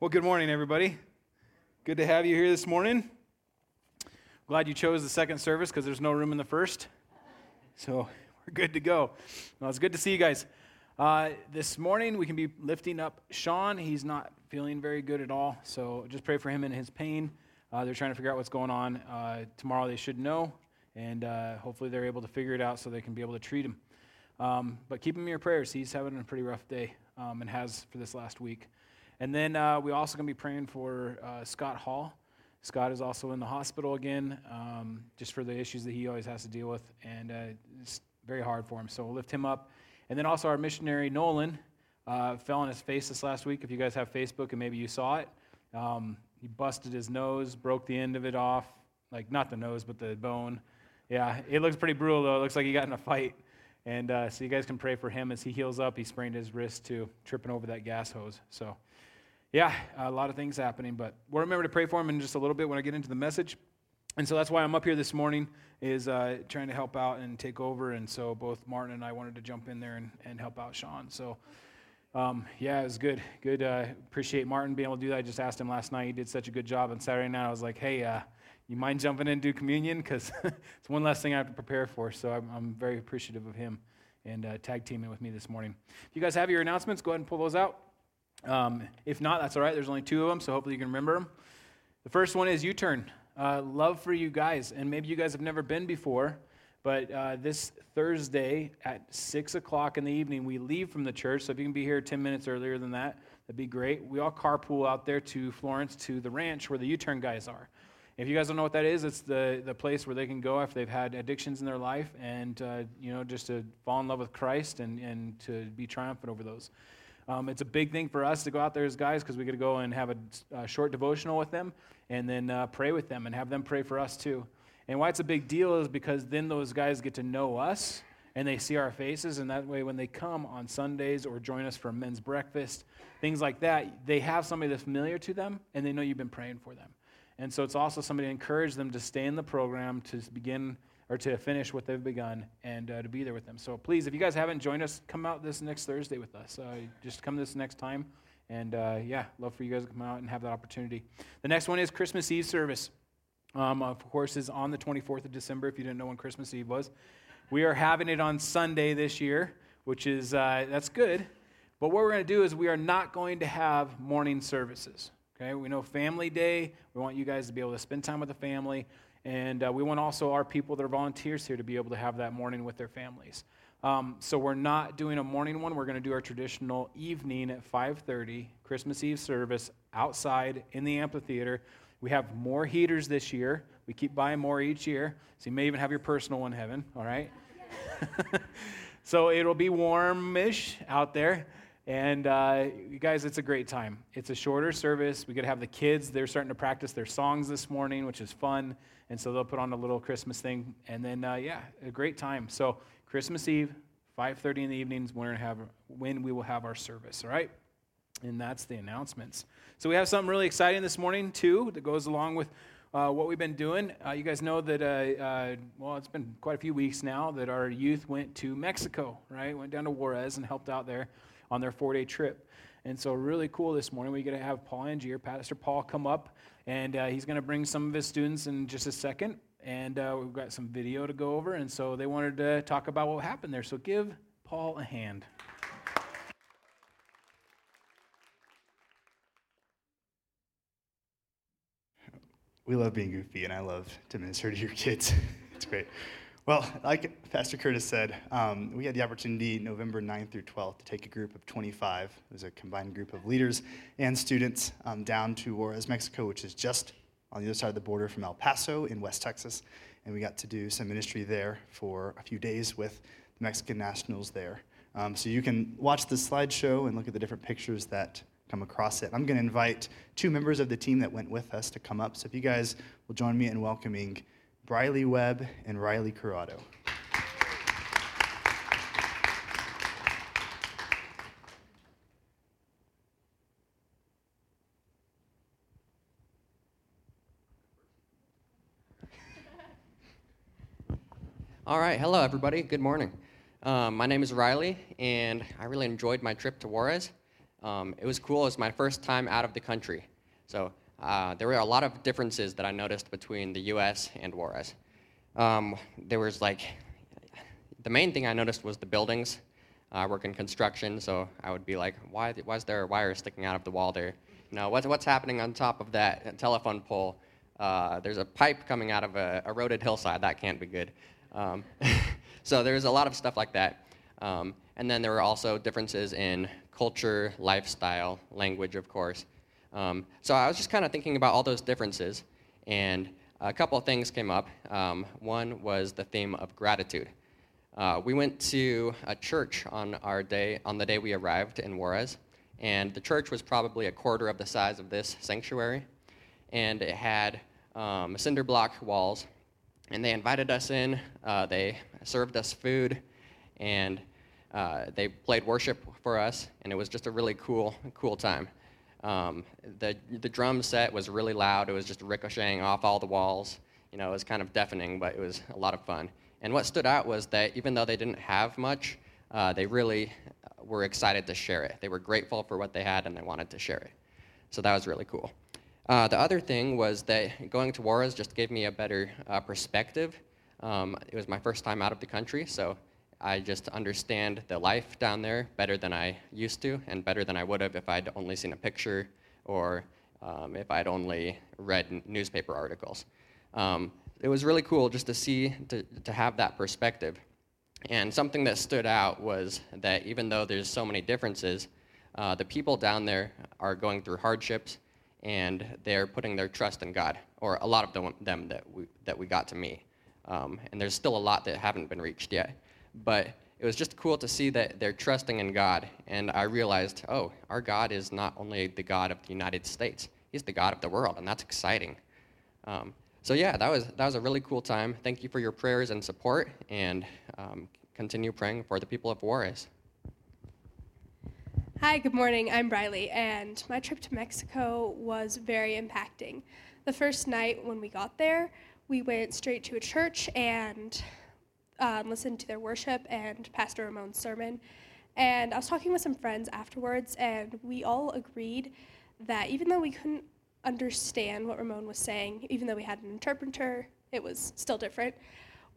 Well, good morning, everybody. Good to have you here this morning. Glad you chose the second service because there's no room in the first. So we're good to go. Well, it's good to see you guys. Uh, this morning, we can be lifting up Sean. He's not feeling very good at all. So just pray for him and his pain. Uh, they're trying to figure out what's going on. Uh, tomorrow, they should know. And uh, hopefully, they're able to figure it out so they can be able to treat him. Um, but keep him in your prayers. He's having a pretty rough day um, and has for this last week. And then uh, we're also going to be praying for uh, Scott Hall. Scott is also in the hospital again, um, just for the issues that he always has to deal with, and uh, it's very hard for him. So we'll lift him up. And then also our missionary Nolan uh, fell on his face this last week. If you guys have Facebook and maybe you saw it, um, he busted his nose, broke the end of it off, like not the nose, but the bone. Yeah, it looks pretty brutal though. It looks like he got in a fight. And uh, so you guys can pray for him as he heals up. He sprained his wrist too, tripping over that gas hose. So yeah, a lot of things happening, but we'll remember to pray for him in just a little bit when I get into the message. And so that's why I'm up here this morning, is uh, trying to help out and take over. And so both Martin and I wanted to jump in there and, and help out Sean. So um, yeah, it was good. Good. Uh, appreciate Martin being able to do that. I just asked him last night. He did such a good job on Saturday night. I was like, hey, uh, you mind jumping in and do communion? Because it's one less thing I have to prepare for. So I'm, I'm very appreciative of him and uh, tag teaming with me this morning. If you guys have your announcements, go ahead and pull those out. Um, if not, that's all right. There's only two of them, so hopefully you can remember them. The first one is U Turn. Uh, love for you guys. And maybe you guys have never been before, but uh, this Thursday at 6 o'clock in the evening, we leave from the church. So if you can be here 10 minutes earlier than that, that'd be great. We all carpool out there to Florence to the ranch where the U Turn guys are. If you guys don't know what that is, it's the, the place where they can go if they've had addictions in their life and, uh, you know, just to fall in love with Christ and, and to be triumphant over those. Um, it's a big thing for us to go out there as guys because we get to go and have a, a, short devotional with them and then uh, pray with them and have them pray for us too. And why it's a big deal is because then those guys get to know us and they see our faces, and that way when they come on Sundays or join us for men's breakfast, things like that, they have somebody that's familiar to them and they know you've been praying for them. And so it's also somebody to encourage them to stay in the program, to begin or to finish what they've begun and uh, to be there with them. So please, if you guys haven't joined us, come out this next Thursday with us. Uh, just come this next time. And uh, yeah, love for you guys to come out and have that opportunity. The next one is Christmas Eve service. Um, of course, is on the 24th of December, if you didn't know when Christmas Eve was. We are having it on Sunday this year, which is, uh, that's good. But what we're going to do is we are not going to have morning services. Okay, we know Family Day. We want you guys to be able to spend time with the family. And uh, we want also our people that are volunteers here to be able to have that morning with their families. Um, so we're not doing a morning one. We're going to do our traditional evening at 5:30 Christmas Eve service outside in the amphitheater. We have more heaters this year. We keep buying more each year. So you may even have your personal one, heaven. All right. so it'll be warmish out there. And uh, you guys, it's a great time. It's a shorter service. We to have the kids. They're starting to practice their songs this morning, which is fun. And so they'll put on a little Christmas thing. And then, uh, yeah, a great time. So Christmas Eve, 5.30 in the evenings, when, have, when we will have our service, all right? And that's the announcements. So we have something really exciting this morning, too, that goes along with uh, what we've been doing. Uh, you guys know that, uh, uh, well, it's been quite a few weeks now that our youth went to Mexico, right? Went down to Juarez and helped out there on their four day trip. And so, really cool this morning. We get to have Paul Angier, Pastor Paul, come up, and uh, he's going to bring some of his students in just a second. And uh, we've got some video to go over. And so, they wanted to talk about what happened there. So, give Paul a hand. We love being goofy, and I love to minister to your kids. it's great. Well, like Pastor Curtis said, um, we had the opportunity November 9th through 12th to take a group of 25, it was a combined group of leaders and students, um, down to Juarez, Mexico, which is just on the other side of the border from El Paso in West Texas. And we got to do some ministry there for a few days with the Mexican nationals there. Um, so you can watch the slideshow and look at the different pictures that come across it. I'm going to invite two members of the team that went with us to come up. So if you guys will join me in welcoming Briley Webb, and Riley Corrado. All right, hello everybody. Good morning. Um, my name is Riley, and I really enjoyed my trip to Juarez. Um, it was cool. It was my first time out of the country. So uh, there were a lot of differences that I noticed between the US and Juarez. Um, there was like, the main thing I noticed was the buildings. Uh, I work in construction, so I would be like, why, why is there a wire sticking out of the wall there? You know, what's, what's happening on top of that telephone pole? Uh, there's a pipe coming out of a eroded hillside. That can't be good. Um, so there's a lot of stuff like that. Um, and then there were also differences in culture, lifestyle, language, of course. Um, so I was just kind of thinking about all those differences, and a couple of things came up. Um, one was the theme of gratitude. Uh, we went to a church on our day, on the day we arrived in Juarez, and the church was probably a quarter of the size of this sanctuary, and it had um, cinder block walls, and they invited us in. Uh, they served us food, and uh, they played worship for us, and it was just a really cool, cool time. Um, the, the drum set was really loud. It was just ricocheting off all the walls. You know, it was kind of deafening, but it was a lot of fun. And what stood out was that even though they didn't have much, uh, they really were excited to share it. They were grateful for what they had and they wanted to share it. So that was really cool. Uh, the other thing was that going to Juarez just gave me a better uh, perspective. Um, it was my first time out of the country, so I just understand the life down there better than I used to, and better than I would have if I'd only seen a picture or um, if I'd only read newspaper articles. Um, it was really cool just to see, to, to have that perspective. And something that stood out was that even though there's so many differences, uh, the people down there are going through hardships and they're putting their trust in God, or a lot of them, them that, we, that we got to meet. Um, and there's still a lot that haven't been reached yet. But it was just cool to see that they're trusting in God. And I realized, oh, our God is not only the God of the United States, He's the God of the world, and that's exciting. Um, so yeah, that was that was a really cool time. Thank you for your prayers and support, and um, continue praying for the people of Juarez. Hi, good morning. I'm Briley, and my trip to Mexico was very impacting. The first night when we got there, we went straight to a church and um, listened to their worship and Pastor Ramon's sermon. And I was talking with some friends afterwards, and we all agreed that even though we couldn't understand what Ramon was saying, even though we had an interpreter, it was still different.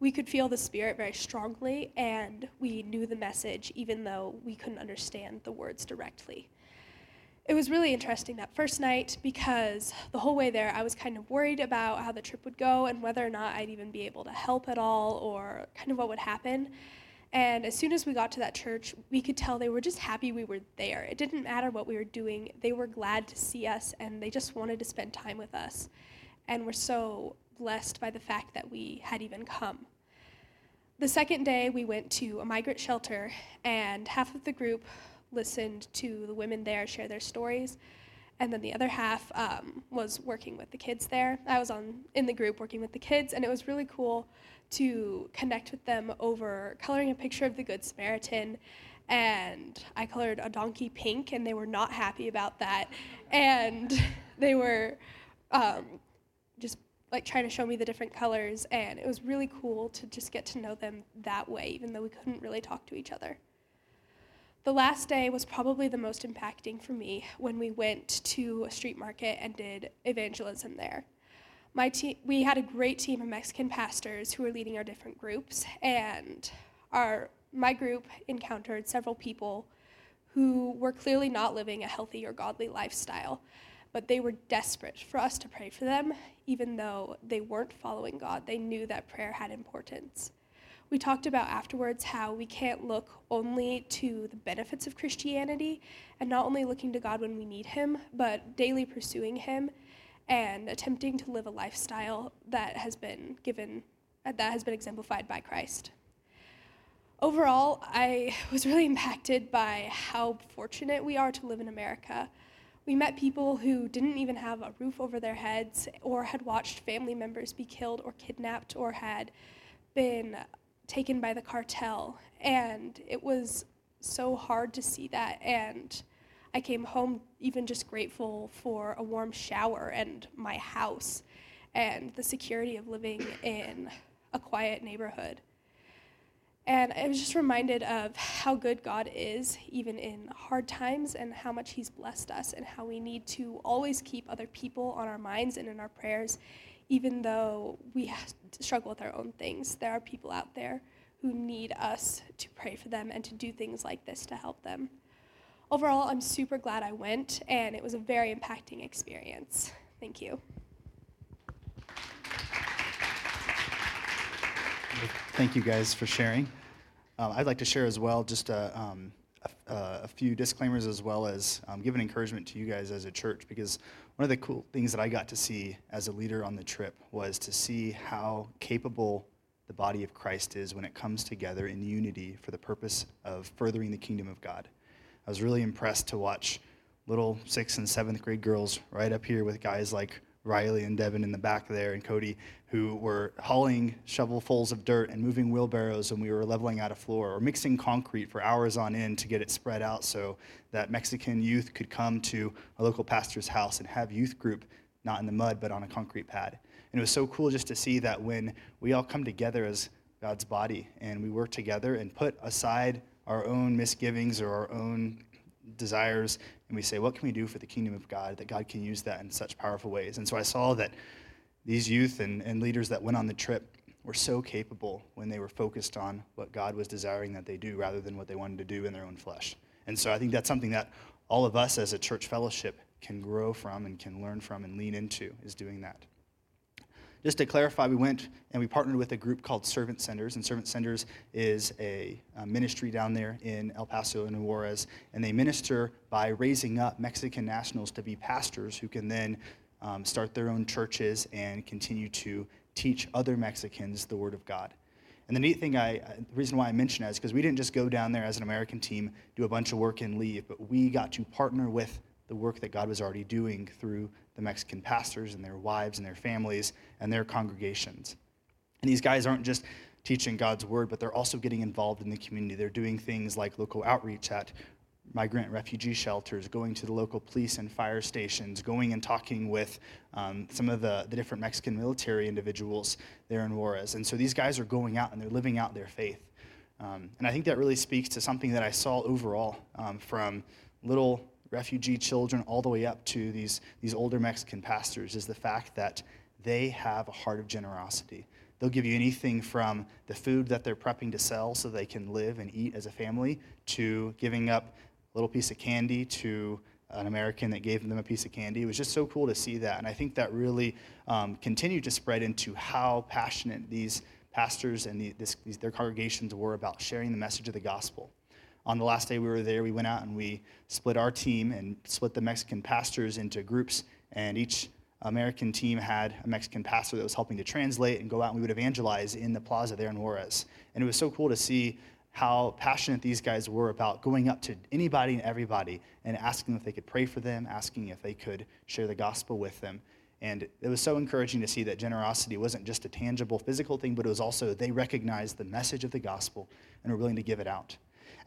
We could feel the spirit very strongly, and we knew the message, even though we couldn't understand the words directly it was really interesting that first night because the whole way there I was kind of worried about how the trip would go and whether or not I'd even be able to help at all or kind of what would happen. And as soon as we got to that church, we could tell they were just happy we were there. It didn't matter what we were doing, they were glad to see us and they just wanted to spend time with us. And we're so blessed by the fact that we had even come. The second day, we went to a migrant shelter, and half of the group listened to the women there share their stories. And then the other half um, was working with the kids there. I was on in the group working with the kids, and it was really cool to connect with them over coloring a picture of the Good Samaritan. And I colored a donkey pink, and they were not happy about that. And they were um, just like trying to show me the different colors, and it was really cool to just get to know them that way, even though we couldn't really talk to each other. The last day was probably the most impacting for me when we went to a street market and did evangelism there. My te- we had a great team of Mexican pastors who were leading our different groups, and our, my group encountered several people who were clearly not living a healthy or godly lifestyle, but they were desperate for us to pray for them, even though they weren't following God. They knew that prayer had importance we talked about afterwards how we can't look only to the benefits of Christianity and not only looking to God when we need Him, but daily pursuing Him and attempting to live a lifestyle that has been given, uh, that has been exemplified by Christ. Overall, I was really impacted by how fortunate we are to live in America. We met people who didn't even have a roof over their heads or had watched family members be killed or kidnapped or had been taken by the cartel. And it was so hard to see that. And I came home even just grateful for a warm shower and my house and the security of living in a quiet neighborhood. And I was just reminded of how good God is, even in hard times, and how much He's blessed us, and how we need to always keep other people on our minds and in our prayers, even though we struggle with our own things. There are people out there who need us to pray for them and to do things like this to help them. Overall, I'm super glad I went, and it was a very impacting experience. Thank you. Thank you guys for sharing. Um, I'd like to share as well just a, um, a, a few disclaimers as well as um, give an encouragement to you guys as a church because one of the cool things that I got to see as a leader on the trip was to see how capable the body of Christ is when it comes together in unity for the purpose of furthering the kingdom of God. I was really impressed to watch little sixth and seventh grade girls right up here with guys like Riley and Devin in the back there, and Cody, who were hauling shovelfuls of dirt and moving wheelbarrows when we were leveling out a floor, or mixing concrete for hours on end to get it spread out so that Mexican youth could come to a local pastor's house and have youth group not in the mud but on a concrete pad. And it was so cool just to see that when we all come together as God's body and we work together and put aside our own misgivings or our own desires and we say, what can we do for the kingdom of God that God can use that in such powerful ways? And so I saw that these youth and, and leaders that went on the trip were so capable when they were focused on what God was desiring that they do rather than what they wanted to do in their own flesh. And so I think that's something that all of us as a church fellowship can grow from and can learn from and lean into is doing that. Just to clarify, we went and we partnered with a group called Servant Senders, and Servant Senders is a, a ministry down there in El Paso and Juarez, and they minister by raising up Mexican nationals to be pastors who can then um, start their own churches and continue to teach other Mexicans the Word of God. And the neat thing, I, the reason why I mention that is because we didn't just go down there as an American team, do a bunch of work and leave, but we got to partner with the work that God was already doing through the Mexican pastors and their wives and their families and their congregations. And these guys aren't just teaching God's word, but they're also getting involved in the community. They're doing things like local outreach at migrant refugee shelters, going to the local police and fire stations, going and talking with um, some of the, the different Mexican military individuals there in Juarez. And so these guys are going out and they're living out their faith. Um, and I think that really speaks to something that I saw overall um, from little refugee children all the way up to these, these older Mexican pastors is the fact that they have a heart of generosity. They'll give you anything from the food that they're prepping to sell so they can live and eat as a family to giving up little piece of candy to an American that gave them a piece of candy. It was just so cool to see that. And I think that really um, continued to spread into how passionate these pastors and the, this, these, their congregations were about sharing the message of the gospel on the last day we were there, we went out and we split our team and split the Mexican pastors into groups. And each American team had a Mexican pastor that was helping to translate and go out and we would evangelize in the plaza there in Juarez. And it was so cool to see how passionate these guys were about going up to anybody and everybody and asking if they could pray for them, asking if they could share the gospel with them. And it was so encouraging to see that generosity wasn't just a tangible physical thing, but it was also they recognized the message of the gospel and were willing to give it out.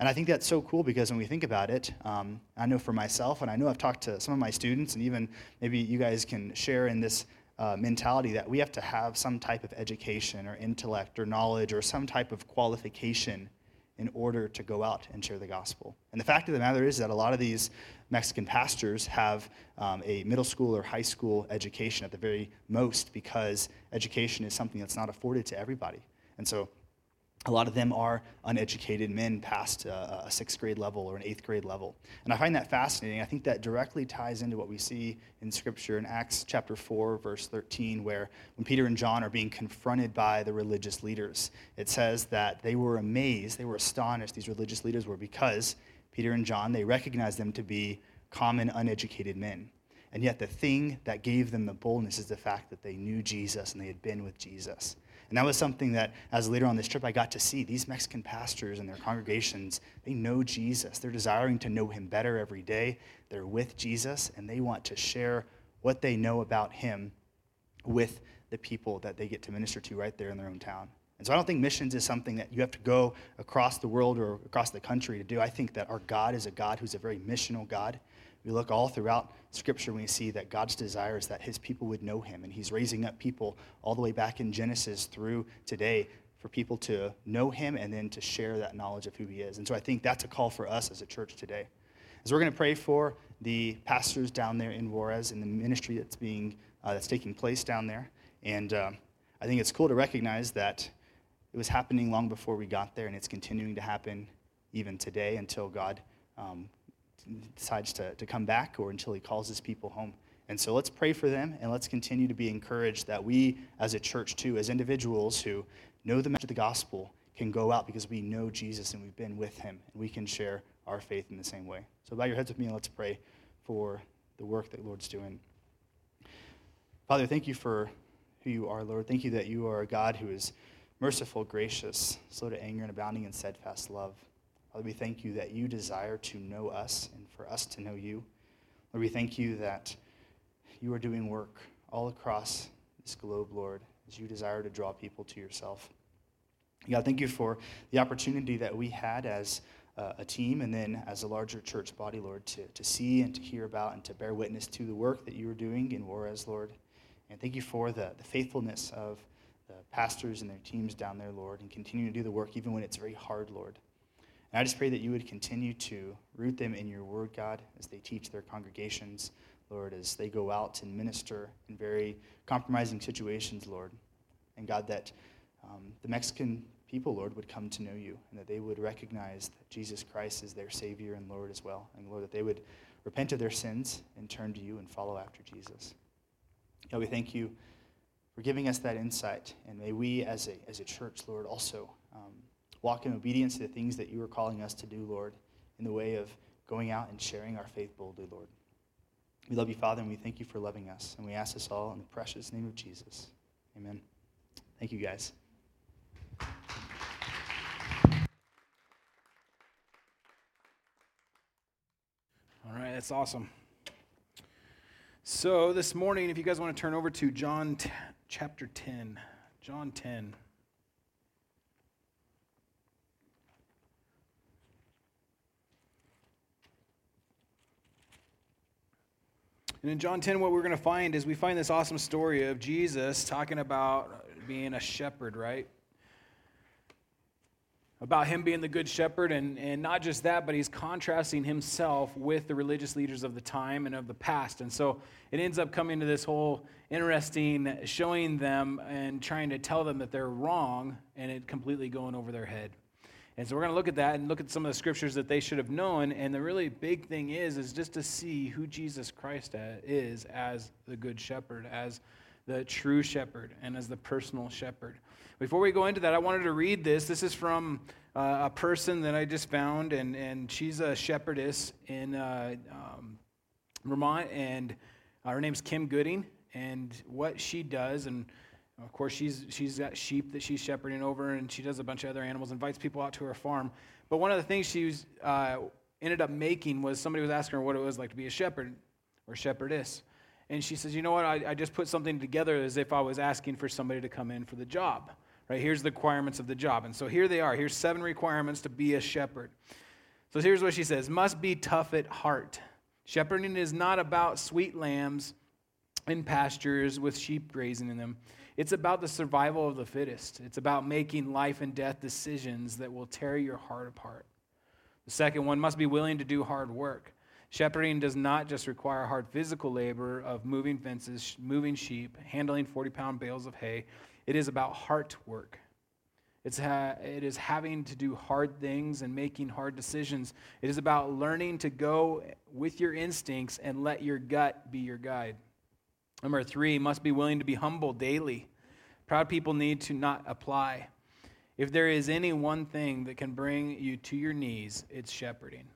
And I think that's so cool because when we think about it, um, I know for myself, and I know I've talked to some of my students, and even maybe you guys can share in this uh, mentality that we have to have some type of education or intellect or knowledge or some type of qualification in order to go out and share the gospel. And the fact of the matter is that a lot of these Mexican pastors have um, a middle school or high school education at the very most because education is something that's not afforded to everybody. And so a lot of them are uneducated men past uh, a sixth grade level or an eighth grade level. And I find that fascinating. I think that directly ties into what we see in Scripture in Acts chapter 4, verse 13, where when Peter and John are being confronted by the religious leaders, it says that they were amazed, they were astonished, these religious leaders were, because Peter and John, they recognized them to be common, uneducated men. And yet, the thing that gave them the boldness is the fact that they knew Jesus and they had been with Jesus. And that was something that, as a leader on this trip, I got to see. These Mexican pastors and their congregations, they know Jesus. They're desiring to know him better every day. They're with Jesus, and they want to share what they know about him with the people that they get to minister to right there in their own town. And so I don't think missions is something that you have to go across the world or across the country to do. I think that our God is a God who's a very missional God. We look all throughout Scripture and we see that God's desire is that his people would know him. And he's raising up people all the way back in Genesis through today for people to know him and then to share that knowledge of who he is. And so I think that's a call for us as a church today. As we're going to pray for the pastors down there in Juarez and the ministry that's being uh, that's taking place down there, and uh, I think it's cool to recognize that it was happening long before we got there, and it's continuing to happen even today until God um, decides to, to come back or until He calls His people home. And so let's pray for them and let's continue to be encouraged that we, as a church, too, as individuals who know the message of the gospel, can go out because we know Jesus and we've been with him and we can share our faith in the same way. So bow your heads with me and let's pray for the work that Lord's doing. Father, thank you for who you are, Lord. Thank you that you are a God who is merciful, gracious, slow to anger, and abounding in steadfast love. Father, we thank you that you desire to know us and for us to know you. Lord, we thank you that you are doing work all across this globe, Lord, as you desire to draw people to yourself. God, thank you for the opportunity that we had as uh, a team and then as a larger church body, Lord, to, to see and to hear about and to bear witness to the work that you are doing in Juarez, Lord. And thank you for the, the faithfulness of the pastors and their teams down there, Lord, and continue to do the work even when it's very hard, Lord. And I just pray that you would continue to root them in your word, God, as they teach their congregations, Lord, as they go out and minister in very compromising situations, Lord. And God, that um, the Mexican people, Lord, would come to know you and that they would recognize that Jesus Christ is their Savior and Lord as well. And Lord, that they would repent of their sins and turn to you and follow after Jesus. God, we thank you for giving us that insight. And may we, as a, as a church, Lord, also um, walk in obedience to the things that you are calling us to do, Lord, in the way of going out and sharing our faith boldly, Lord. We love you, Father, and we thank you for loving us. And we ask this all in the precious name of Jesus. Amen. Thank you, guys. All right, that's awesome. So, this morning, if you guys want to turn over to John t- chapter 10, John 10. And in John 10, what we're going to find is we find this awesome story of Jesus talking about being a shepherd, right? About him being the good shepherd, and, and not just that, but he's contrasting himself with the religious leaders of the time and of the past. And so it ends up coming to this whole interesting showing them and trying to tell them that they're wrong, and it completely going over their head. And so we're going to look at that and look at some of the scriptures that they should have known. And the really big thing is, is just to see who Jesus Christ is as the good shepherd, as the true shepherd, and as the personal shepherd. Before we go into that, I wanted to read this. This is from uh, a person that I just found, and, and she's a shepherdess in uh, um, Vermont, and uh, her name's Kim Gooding. And what she does, and of course, she's, she's got sheep that she's shepherding over, and she does a bunch of other animals, invites people out to her farm. But one of the things she was, uh, ended up making was somebody was asking her what it was like to be a shepherd or shepherdess. And she says, You know what? I, I just put something together as if I was asking for somebody to come in for the job. Right? Here's the requirements of the job. And so here they are. Here's seven requirements to be a shepherd. So here's what she says must be tough at heart. Shepherding is not about sweet lambs in pastures with sheep grazing in them. It's about the survival of the fittest. It's about making life and death decisions that will tear your heart apart. The second one must be willing to do hard work. Shepherding does not just require hard physical labor of moving fences, moving sheep, handling 40 pound bales of hay. It is about heart work. It's ha- it is having to do hard things and making hard decisions. It is about learning to go with your instincts and let your gut be your guide. Number three, must be willing to be humble daily. Proud people need to not apply. If there is any one thing that can bring you to your knees, it's shepherding.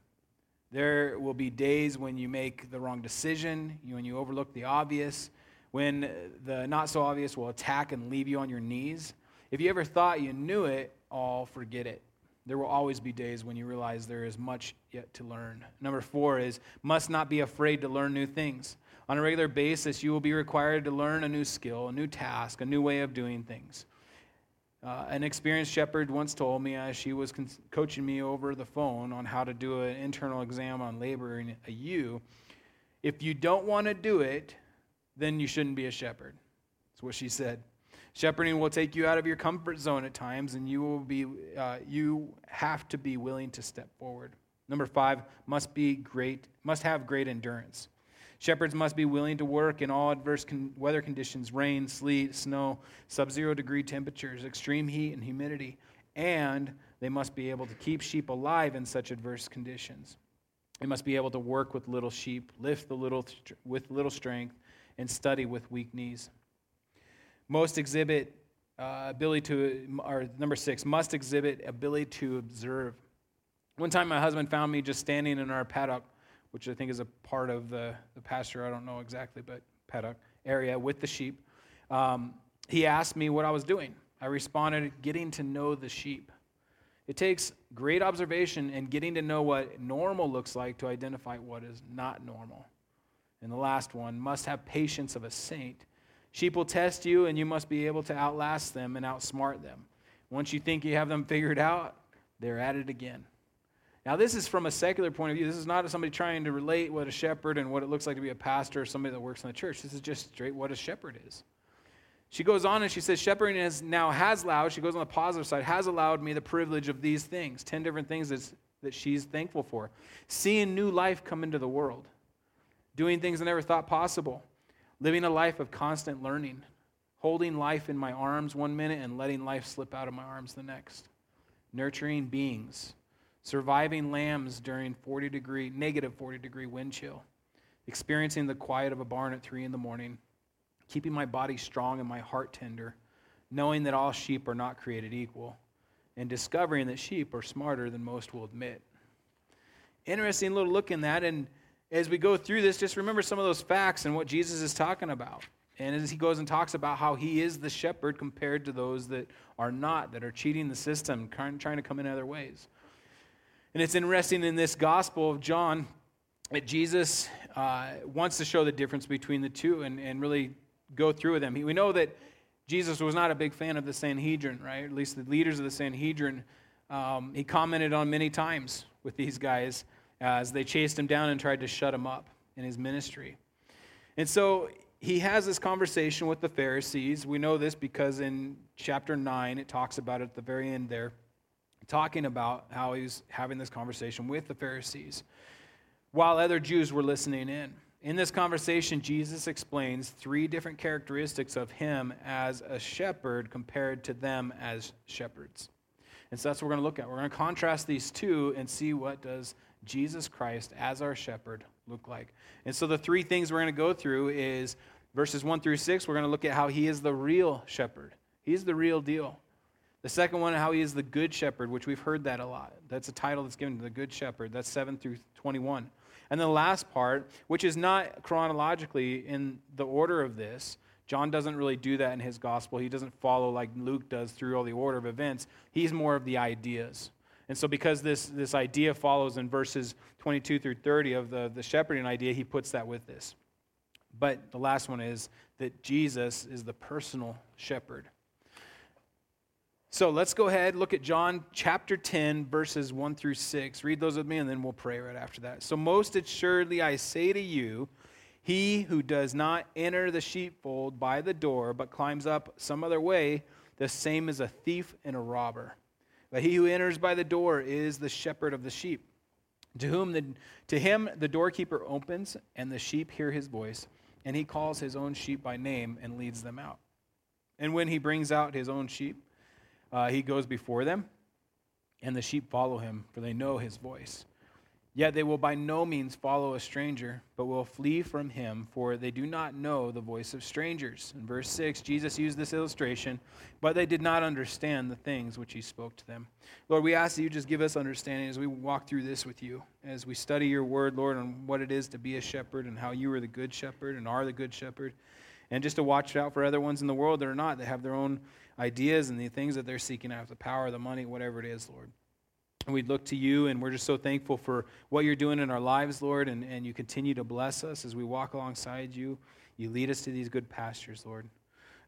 There will be days when you make the wrong decision, when you overlook the obvious, when the not so obvious will attack and leave you on your knees. If you ever thought you knew it all, forget it. There will always be days when you realize there is much yet to learn. Number four is must not be afraid to learn new things. On a regular basis, you will be required to learn a new skill, a new task, a new way of doing things. Uh, an experienced shepherd once told me as she was con- coaching me over the phone on how to do an internal exam on laboring a ewe if you don't want to do it, then you shouldn't be a shepherd. That's what she said. Shepherding will take you out of your comfort zone at times, and you will be uh, you have to be willing to step forward. Number five must be great, must have great endurance. Shepherds must be willing to work in all adverse con- weather conditions rain, sleet, snow, sub zero degree temperatures, extreme heat, and humidity. And they must be able to keep sheep alive in such adverse conditions. They must be able to work with little sheep, lift the little with little strength, and study with weak knees. Most exhibit uh, ability to, or number six, must exhibit ability to observe. One time, my husband found me just standing in our paddock which I think is a part of the, the pasture, I don't know exactly, but paddock area with the sheep. Um, he asked me what I was doing. I responded, getting to know the sheep. It takes great observation and getting to know what normal looks like to identify what is not normal. And the last one must have patience of a saint. Sheep will test you, and you must be able to outlast them and outsmart them. Once you think you have them figured out, they're at it again. Now, this is from a secular point of view. This is not somebody trying to relate what a shepherd and what it looks like to be a pastor or somebody that works in the church. This is just straight what a shepherd is. She goes on and she says, Shepherding is now has allowed, she goes on the positive side, has allowed me the privilege of these things 10 different things that's, that she's thankful for. Seeing new life come into the world, doing things I never thought possible, living a life of constant learning, holding life in my arms one minute and letting life slip out of my arms the next, nurturing beings surviving lambs during 40 degree, negative 40 degree wind chill, experiencing the quiet of a barn at 3 in the morning, keeping my body strong and my heart tender, knowing that all sheep are not created equal, and discovering that sheep are smarter than most will admit. Interesting little look in that. And as we go through this, just remember some of those facts and what Jesus is talking about. And as he goes and talks about how he is the shepherd compared to those that are not, that are cheating the system, trying to come in other ways. And it's interesting in this Gospel of John that Jesus uh, wants to show the difference between the two and, and really go through with them. We know that Jesus was not a big fan of the Sanhedrin, right? At least the leaders of the Sanhedrin. Um, he commented on many times with these guys as they chased him down and tried to shut him up in his ministry. And so he has this conversation with the Pharisees. We know this because in chapter 9, it talks about it at the very end there talking about how he's having this conversation with the Pharisees while other Jews were listening in. In this conversation, Jesus explains three different characteristics of him as a shepherd compared to them as shepherds. And so that's what we're going to look at. We're going to contrast these two and see what does Jesus Christ as our shepherd look like. And so the three things we're going to go through is verses 1 through 6, we're going to look at how he is the real shepherd. He's the real deal. The second one, how he is the good shepherd, which we've heard that a lot. That's a title that's given to the good shepherd. That's 7 through 21. And the last part, which is not chronologically in the order of this, John doesn't really do that in his gospel. He doesn't follow like Luke does through all the order of events. He's more of the ideas. And so, because this, this idea follows in verses 22 through 30 of the, the shepherding idea, he puts that with this. But the last one is that Jesus is the personal shepherd. So let's go ahead, look at John chapter 10, verses 1 through 6. Read those with me, and then we'll pray right after that. So, most assuredly, I say to you, he who does not enter the sheepfold by the door, but climbs up some other way, the same is a thief and a robber. But he who enters by the door is the shepherd of the sheep. To whom the, to him the doorkeeper opens, and the sheep hear his voice, and he calls his own sheep by name and leads them out. And when he brings out his own sheep, uh, he goes before them, and the sheep follow him, for they know his voice. Yet they will by no means follow a stranger, but will flee from him, for they do not know the voice of strangers. In verse 6, Jesus used this illustration, but they did not understand the things which he spoke to them. Lord, we ask that you just give us understanding as we walk through this with you, as we study your word, Lord, on what it is to be a shepherd and how you are the good shepherd and are the good shepherd, and just to watch out for other ones in the world that are not, that have their own ideas and the things that they're seeking out the power, the money, whatever it is, Lord. And we look to you, and we're just so thankful for what you're doing in our lives, Lord, and, and you continue to bless us as we walk alongside you. You lead us to these good pastures, Lord.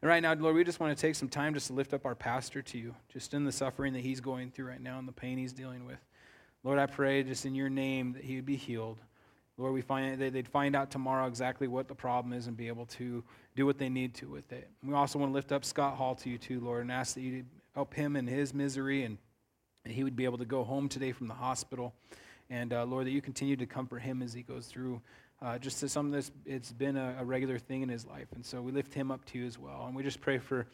And right now, Lord, we just want to take some time just to lift up our pastor to you, just in the suffering that he's going through right now and the pain he's dealing with. Lord, I pray just in your name that he would be healed Lord, we find they'd find out tomorrow exactly what the problem is and be able to do what they need to with it. We also want to lift up Scott Hall to you too, Lord, and ask that you help him in his misery and, and he would be able to go home today from the hospital. And uh, Lord, that you continue to comfort him as he goes through uh, just to some of this, it's been a, a, regular thing in his life. And so we lift him up to you as well. And we just pray for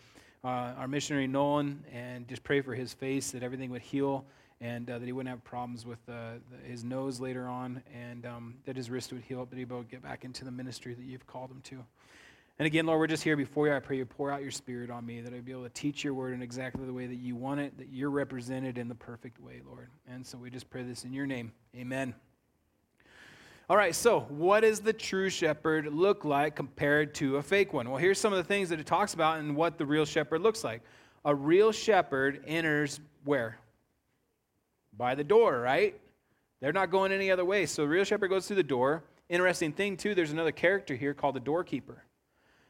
uh, our missionary Nolan and just pray for his face that everything would heal and uh, that he wouldn't have problems with uh, his nose later on, and um, that his wrist would heal up, that he would get back into the ministry that you've called him to. And again, Lord, we're just here before you. I pray you pour out your spirit on me, that I'd be able to teach your word in exactly the way that you want it, that you're represented in the perfect way, Lord. And so we just pray this in your name. Amen. All right, so what does the true shepherd look like compared to a fake one? Well, here's some of the things that it talks about and what the real shepherd looks like. A real shepherd enters where? By the door, right? They're not going any other way. So the real shepherd goes through the door. Interesting thing, too, there's another character here called the doorkeeper.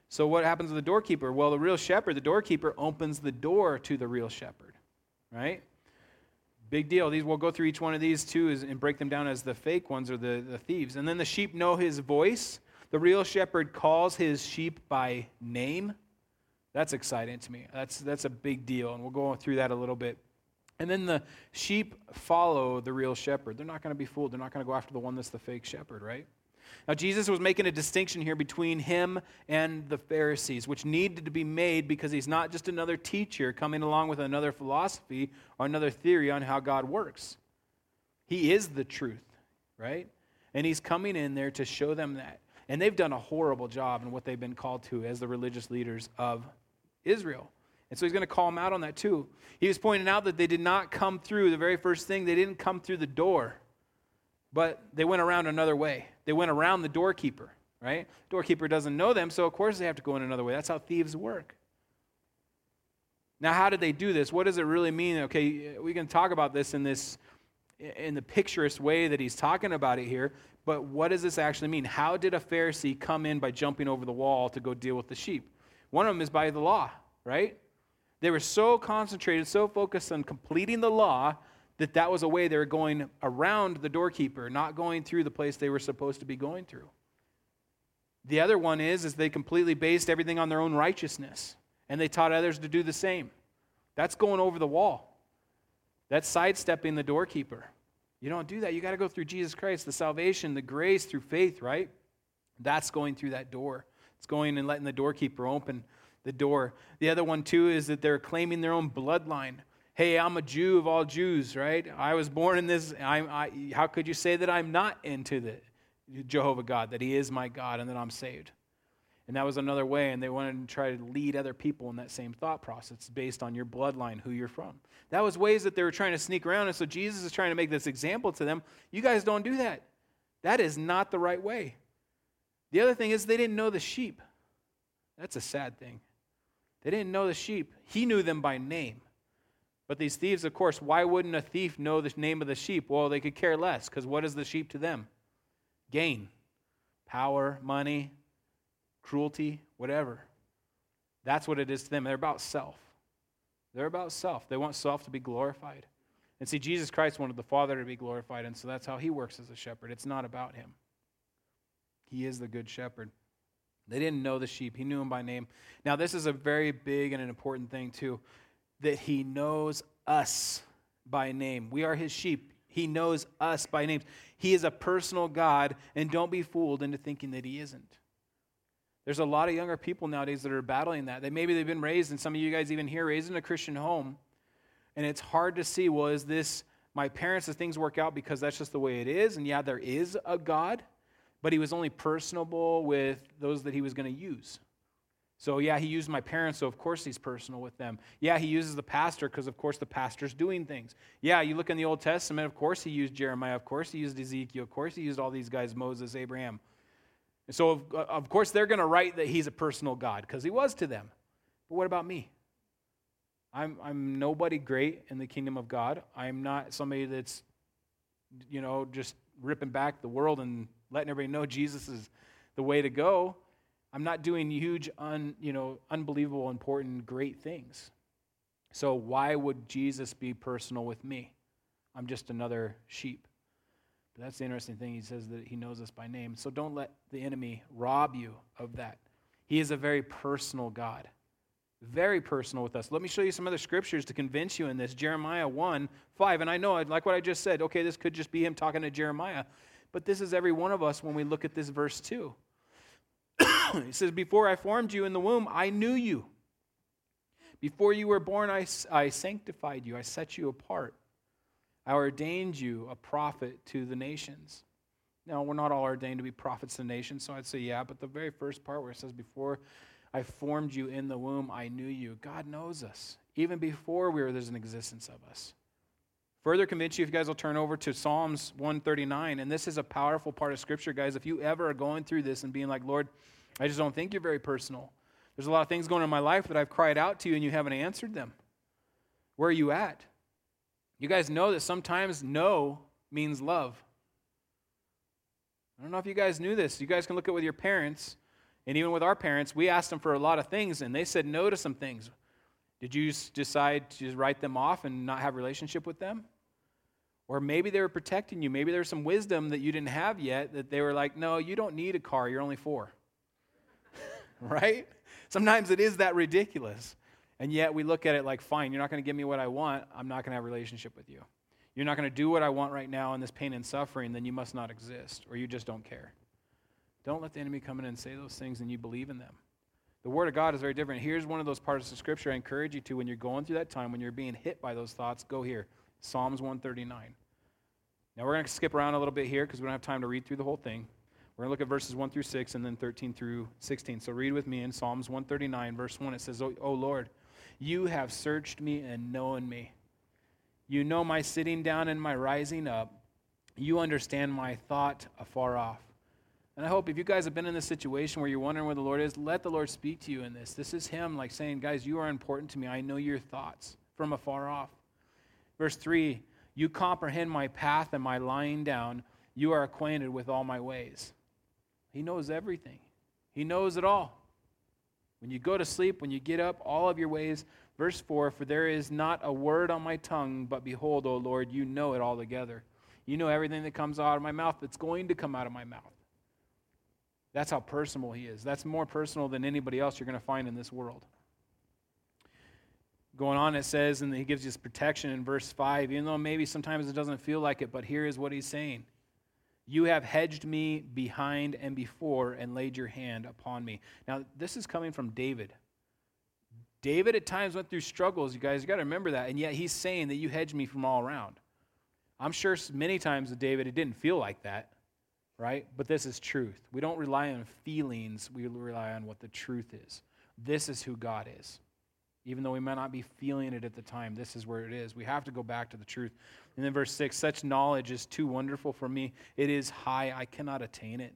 So what happens to the doorkeeper? Well, the real shepherd, the doorkeeper, opens the door to the real shepherd, right? Big deal. These we'll go through each one of these too is, and break them down as the fake ones or the, the thieves. And then the sheep know his voice. The real shepherd calls his sheep by name. That's exciting to me. That's that's a big deal, and we'll go through that a little bit. And then the sheep follow the real shepherd. They're not going to be fooled. They're not going to go after the one that's the fake shepherd, right? Now, Jesus was making a distinction here between him and the Pharisees, which needed to be made because he's not just another teacher coming along with another philosophy or another theory on how God works. He is the truth, right? And he's coming in there to show them that. And they've done a horrible job in what they've been called to as the religious leaders of Israel. And so he's going to call them out on that too. He was pointing out that they did not come through the very first thing, they didn't come through the door, but they went around another way. They went around the doorkeeper, right? Doorkeeper doesn't know them, so of course they have to go in another way. That's how thieves work. Now, how did they do this? What does it really mean? Okay, we can talk about this in this in the picturesque way that he's talking about it here, but what does this actually mean? How did a Pharisee come in by jumping over the wall to go deal with the sheep? One of them is by the law, right? They were so concentrated, so focused on completing the law that that was a way they were going around the doorkeeper, not going through the place they were supposed to be going through. The other one is is they completely based everything on their own righteousness and they taught others to do the same. That's going over the wall. That's sidestepping the doorkeeper. You don't do that. You got to go through Jesus Christ, the salvation, the grace through faith, right? That's going through that door. It's going and letting the doorkeeper open the door. The other one, too, is that they're claiming their own bloodline. Hey, I'm a Jew of all Jews, right? I was born in this. I'm, I, how could you say that I'm not into the Jehovah God, that He is my God, and that I'm saved? And that was another way, and they wanted to try to lead other people in that same thought process based on your bloodline, who you're from. That was ways that they were trying to sneak around, and so Jesus is trying to make this example to them. You guys don't do that. That is not the right way. The other thing is they didn't know the sheep. That's a sad thing. They didn't know the sheep. He knew them by name. But these thieves, of course, why wouldn't a thief know the name of the sheep? Well, they could care less, because what is the sheep to them? Gain, power, money, cruelty, whatever. That's what it is to them. They're about self. They're about self. They want self to be glorified. And see, Jesus Christ wanted the Father to be glorified, and so that's how he works as a shepherd. It's not about him. He is the good shepherd. They didn't know the sheep. He knew them by name. Now, this is a very big and an important thing, too, that he knows us by name. We are his sheep. He knows us by names. He is a personal God, and don't be fooled into thinking that he isn't. There's a lot of younger people nowadays that are battling that. They maybe they've been raised, and some of you guys even here, raised in a Christian home, and it's hard to see, well, is this my parents, as things work out because that's just the way it is? And yeah, there is a God, but he was only personable with those that he was going to use. So, yeah, he used my parents, so of course he's personal with them. Yeah, he uses the pastor because, of course, the pastor's doing things. Yeah, you look in the Old Testament, of course he used Jeremiah, of course he used Ezekiel, of course he used all these guys, Moses, Abraham. And so, of, uh, of course, they're going to write that he's a personal God because he was to them. But what about me? I'm, I'm nobody great in the kingdom of God. I'm not somebody that's, you know, just ripping back the world and letting everybody know Jesus is the way to go. I'm not doing huge, un, you know, unbelievable, important, great things. So why would Jesus be personal with me? I'm just another sheep. But That's the interesting thing. He says that he knows us by name. So don't let the enemy rob you of that. He is a very personal God, very personal with us. Let me show you some other scriptures to convince you in this. Jeremiah 1 5. And I know, like what I just said, okay, this could just be him talking to Jeremiah, but this is every one of us when we look at this verse too. he says, Before I formed you in the womb, I knew you. Before you were born, I, I sanctified you, I set you apart. I ordained you a prophet to the nations. Now, we're not all ordained to be prophets to nations, so I'd say, yeah, but the very first part where it says, Before I formed you in the womb, I knew you. God knows us, even before we were, there's an existence of us. Further convince you, if you guys will turn over to Psalms 139, and this is a powerful part of Scripture, guys. If you ever are going through this and being like, Lord, I just don't think you're very personal. There's a lot of things going on in my life that I've cried out to you and you haven't answered them. Where are you at? You guys know that sometimes no means love. I don't know if you guys knew this. You guys can look at with your parents, and even with our parents, we asked them for a lot of things, and they said no to some things. Did you decide to just write them off and not have relationship with them? Or maybe they were protecting you. Maybe there's some wisdom that you didn't have yet that they were like, no, you don't need a car. You're only four. right? Sometimes it is that ridiculous. And yet we look at it like, fine, you're not going to give me what I want. I'm not going to have a relationship with you. You're not going to do what I want right now in this pain and suffering, then you must not exist, or you just don't care. Don't let the enemy come in and say those things and you believe in them. The Word of God is very different. Here's one of those parts of Scripture I encourage you to when you're going through that time, when you're being hit by those thoughts, go here Psalms 139. Now we're going to skip around a little bit here because we don't have time to read through the whole thing. We're going to look at verses 1 through 6 and then 13 through 16. So read with me in Psalms 139, verse 1. It says, "O Lord, you have searched me and known me. You know my sitting down and my rising up. You understand my thought afar off. And I hope if you guys have been in this situation where you're wondering where the Lord is, let the Lord speak to you in this. This is Him like saying, Guys, you are important to me. I know your thoughts from afar off. Verse 3 You comprehend my path and my lying down. You are acquainted with all my ways. He knows everything, He knows it all. When you go to sleep, when you get up, all of your ways. Verse 4 For there is not a word on my tongue, but behold, O Lord, you know it altogether. You know everything that comes out of my mouth that's going to come out of my mouth. That's how personal he is. That's more personal than anybody else you're going to find in this world. Going on, it says, and he gives you protection in verse 5, even though maybe sometimes it doesn't feel like it, but here is what he's saying you have hedged me behind and before and laid your hand upon me. Now, this is coming from David. David at times went through struggles, you guys. You got to remember that. And yet he's saying that you hedged me from all around. I'm sure many times with David it didn't feel like that, right? But this is truth. We don't rely on feelings, we rely on what the truth is. This is who God is. Even though we might not be feeling it at the time, this is where it is. We have to go back to the truth. And then verse 6 such knowledge is too wonderful for me. It is high, I cannot attain it.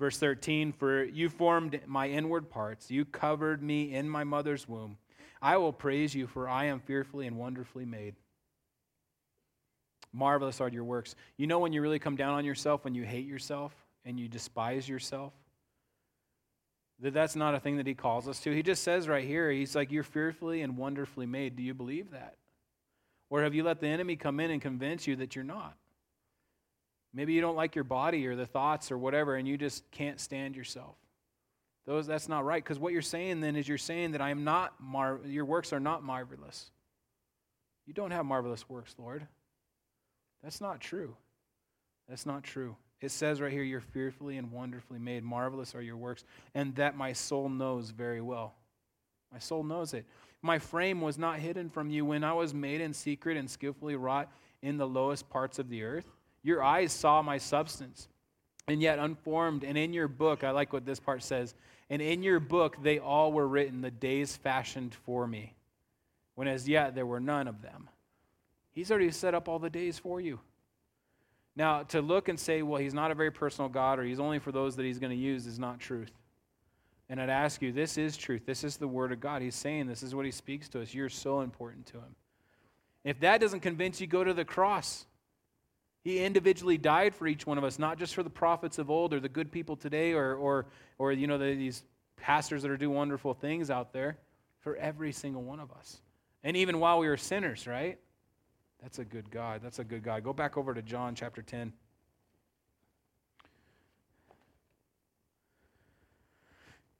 Verse 13 For you formed my inward parts, you covered me in my mother's womb. I will praise you, for I am fearfully and wonderfully made. Marvelous are your works. You know when you really come down on yourself, when you hate yourself and you despise yourself? That that's not a thing that he calls us to. He just says right here, he's like, You're fearfully and wonderfully made. Do you believe that? Or have you let the enemy come in and convince you that you're not? Maybe you don't like your body or the thoughts or whatever, and you just can't stand yourself. Those, that's not right. Because what you're saying then is you're saying that I am not mar- your works are not marvelous. You don't have marvelous works, Lord. That's not true. That's not true. It says right here, You're fearfully and wonderfully made. Marvelous are your works, and that my soul knows very well. My soul knows it. My frame was not hidden from you when I was made in secret and skillfully wrought in the lowest parts of the earth. Your eyes saw my substance, and yet unformed. And in your book, I like what this part says, and in your book they all were written, the days fashioned for me, when as yet there were none of them. He's already set up all the days for you. Now, to look and say, well, he's not a very personal God or he's only for those that he's going to use is not truth. And I'd ask you, this is truth. This is the Word of God. He's saying this is what He speaks to us. You're so important to Him. If that doesn't convince you, go to the cross. He individually died for each one of us, not just for the prophets of old or the good people today or, or, or you know, the, these pastors that are doing wonderful things out there, for every single one of us. And even while we were sinners, right? That's a good God. That's a good God. Go back over to John chapter 10.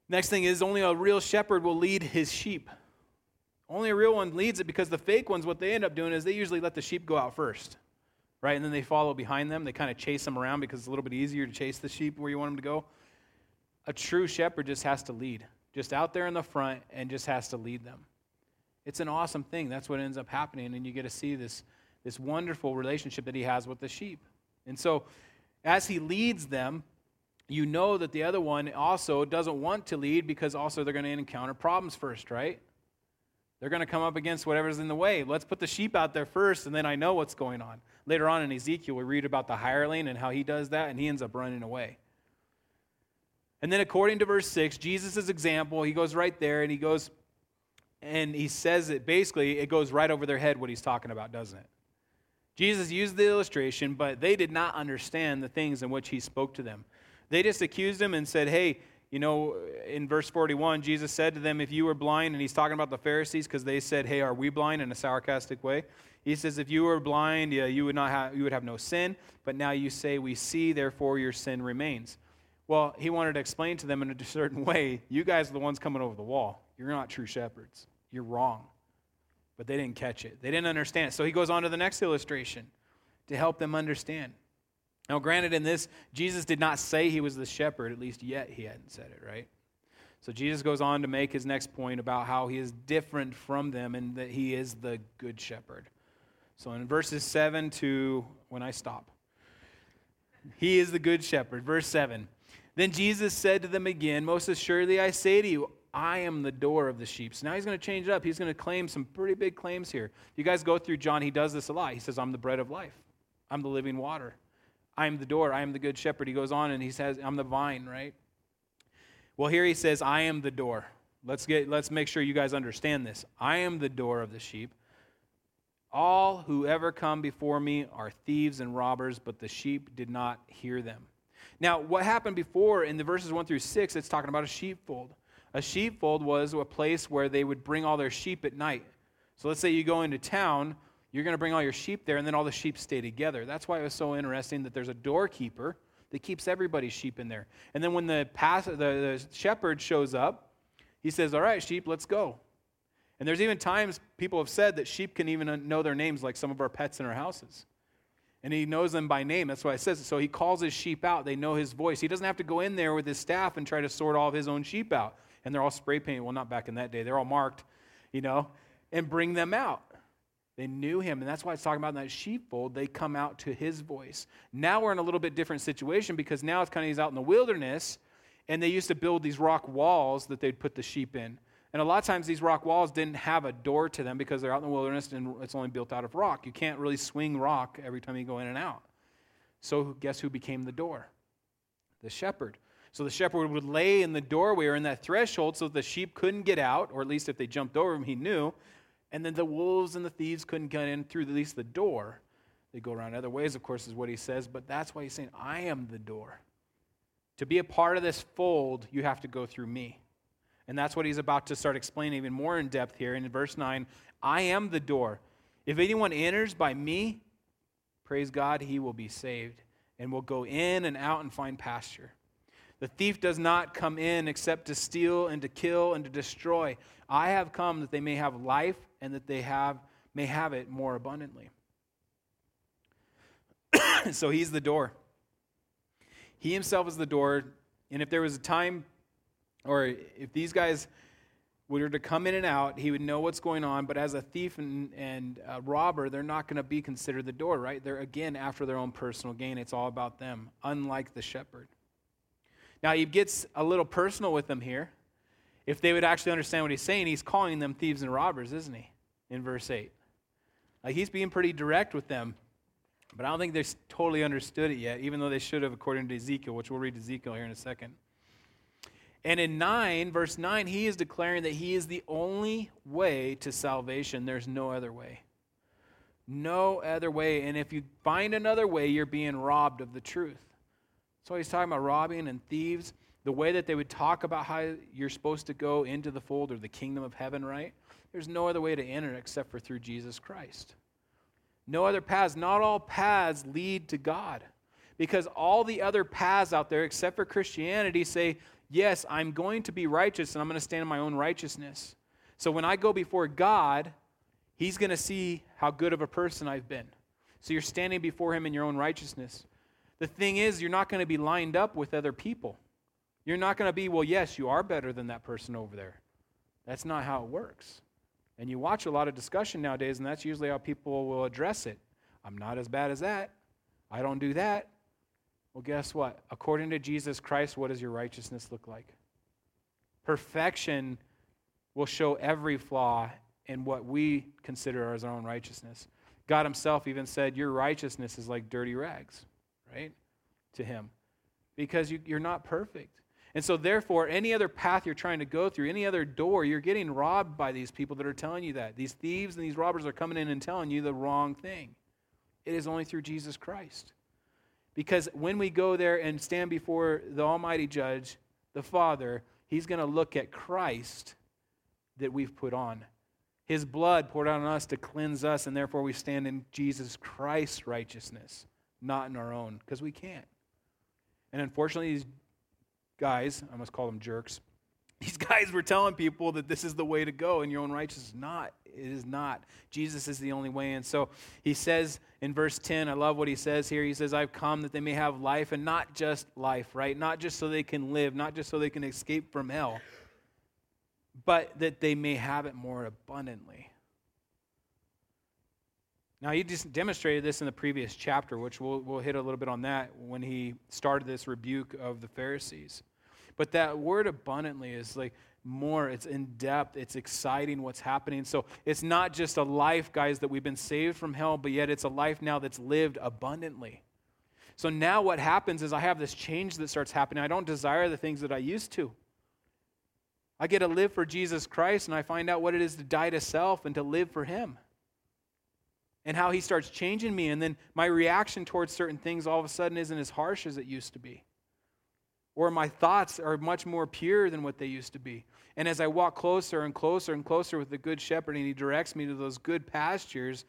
Next thing is only a real shepherd will lead his sheep. Only a real one leads it because the fake ones, what they end up doing is they usually let the sheep go out first, right? And then they follow behind them. They kind of chase them around because it's a little bit easier to chase the sheep where you want them to go. A true shepherd just has to lead, just out there in the front and just has to lead them. It's an awesome thing. That's what ends up happening. And you get to see this, this wonderful relationship that he has with the sheep. And so, as he leads them, you know that the other one also doesn't want to lead because also they're going to encounter problems first, right? They're going to come up against whatever's in the way. Let's put the sheep out there first, and then I know what's going on. Later on in Ezekiel, we read about the hireling and how he does that, and he ends up running away. And then, according to verse 6, Jesus' example, he goes right there and he goes, and he says it basically, it goes right over their head what he's talking about, doesn't it? Jesus used the illustration, but they did not understand the things in which he spoke to them. They just accused him and said, Hey, you know, in verse 41, Jesus said to them, If you were blind, and he's talking about the Pharisees because they said, Hey, are we blind in a sarcastic way? He says, If you were blind, yeah, you, would not have, you would have no sin, but now you say, We see, therefore your sin remains. Well, he wanted to explain to them in a certain way, You guys are the ones coming over the wall. You're not true shepherds. You're wrong. But they didn't catch it, they didn't understand it. So he goes on to the next illustration to help them understand. Now, granted, in this, Jesus did not say he was the shepherd, at least yet he hadn't said it, right? So Jesus goes on to make his next point about how he is different from them and that he is the good shepherd. So in verses 7 to when I stop, he is the good shepherd. Verse 7 Then Jesus said to them again, Most assuredly I say to you, I am the door of the sheep. So now he's going to change it up. He's going to claim some pretty big claims here. You guys go through John, he does this a lot. He says, I'm the bread of life, I'm the living water. I am the door. I am the good shepherd. He goes on and he says, I'm the vine, right? Well, here he says, I am the door. Let's get let's make sure you guys understand this. I am the door of the sheep. All who ever come before me are thieves and robbers, but the sheep did not hear them. Now, what happened before in the verses 1 through 6, it's talking about a sheepfold. A sheepfold was a place where they would bring all their sheep at night. So let's say you go into town, you're going to bring all your sheep there, and then all the sheep stay together. That's why it was so interesting that there's a doorkeeper that keeps everybody's sheep in there. And then when the, pass, the, the shepherd shows up, he says, All right, sheep, let's go. And there's even times people have said that sheep can even know their names, like some of our pets in our houses. And he knows them by name. That's why it says it. So he calls his sheep out. They know his voice. He doesn't have to go in there with his staff and try to sort all of his own sheep out. And they're all spray painted. Well, not back in that day. They're all marked, you know, and bring them out. They knew him, and that's why it's talking about in that sheepfold, they come out to his voice. Now we're in a little bit different situation because now it's kind of he's out in the wilderness, and they used to build these rock walls that they'd put the sheep in. And a lot of times these rock walls didn't have a door to them because they're out in the wilderness and it's only built out of rock. You can't really swing rock every time you go in and out. So guess who became the door? The shepherd. So the shepherd would lay in the doorway or in that threshold so the sheep couldn't get out, or at least if they jumped over him, he knew. And then the wolves and the thieves couldn't get in through at least the door. They go around other ways, of course, is what he says, but that's why he's saying, I am the door. To be a part of this fold, you have to go through me. And that's what he's about to start explaining even more in depth here. in verse 9, I am the door. If anyone enters by me, praise God, he will be saved and will go in and out and find pasture. The thief does not come in except to steal and to kill and to destroy. I have come that they may have life and that they have, may have it more abundantly. so he's the door. He himself is the door. And if there was a time, or if these guys were to come in and out, he would know what's going on. But as a thief and, and a robber, they're not going to be considered the door, right? They're, again, after their own personal gain. It's all about them, unlike the shepherd. Now, he gets a little personal with them here if they would actually understand what he's saying, he's calling them thieves and robbers, isn't he? In verse 8. Like he's being pretty direct with them, but I don't think they totally understood it yet, even though they should have, according to Ezekiel, which we'll read Ezekiel here in a second. And in 9, verse 9, he is declaring that he is the only way to salvation. There's no other way. No other way. And if you find another way, you're being robbed of the truth. So he's talking about robbing and thieves the way that they would talk about how you're supposed to go into the fold or the kingdom of heaven, right? There's no other way to enter except for through Jesus Christ. No other paths. Not all paths lead to God. Because all the other paths out there, except for Christianity, say yes, I'm going to be righteous and I'm going to stand in my own righteousness. So when I go before God, He's going to see how good of a person I've been. So you're standing before Him in your own righteousness. The thing is, you're not going to be lined up with other people. You're not going to be, well, yes, you are better than that person over there. That's not how it works. And you watch a lot of discussion nowadays, and that's usually how people will address it. I'm not as bad as that. I don't do that. Well, guess what? According to Jesus Christ, what does your righteousness look like? Perfection will show every flaw in what we consider as our own righteousness. God Himself even said, Your righteousness is like dirty rags, right? To Him. Because you, you're not perfect. And so, therefore, any other path you're trying to go through, any other door, you're getting robbed by these people that are telling you that. These thieves and these robbers are coming in and telling you the wrong thing. It is only through Jesus Christ. Because when we go there and stand before the Almighty Judge, the Father, He's going to look at Christ that we've put on. His blood poured out on us to cleanse us, and therefore we stand in Jesus Christ's righteousness, not in our own, because we can't. And unfortunately, these guys, I must call them jerks, these guys were telling people that this is the way to go in your own righteousness. Not. It is not. Jesus is the only way. And so he says in verse 10, I love what he says here. He says, I've come that they may have life, and not just life, right? Not just so they can live, not just so they can escape from hell, but that they may have it more abundantly. Now, he just demonstrated this in the previous chapter, which we'll, we'll hit a little bit on that when he started this rebuke of the Pharisees. But that word abundantly is like more, it's in depth, it's exciting what's happening. So it's not just a life, guys, that we've been saved from hell, but yet it's a life now that's lived abundantly. So now what happens is I have this change that starts happening. I don't desire the things that I used to. I get to live for Jesus Christ and I find out what it is to die to self and to live for Him and how he starts changing me. And then my reaction towards certain things all of a sudden isn't as harsh as it used to be. Or my thoughts are much more pure than what they used to be. And as I walk closer and closer and closer with the Good Shepherd and he directs me to those good pastures,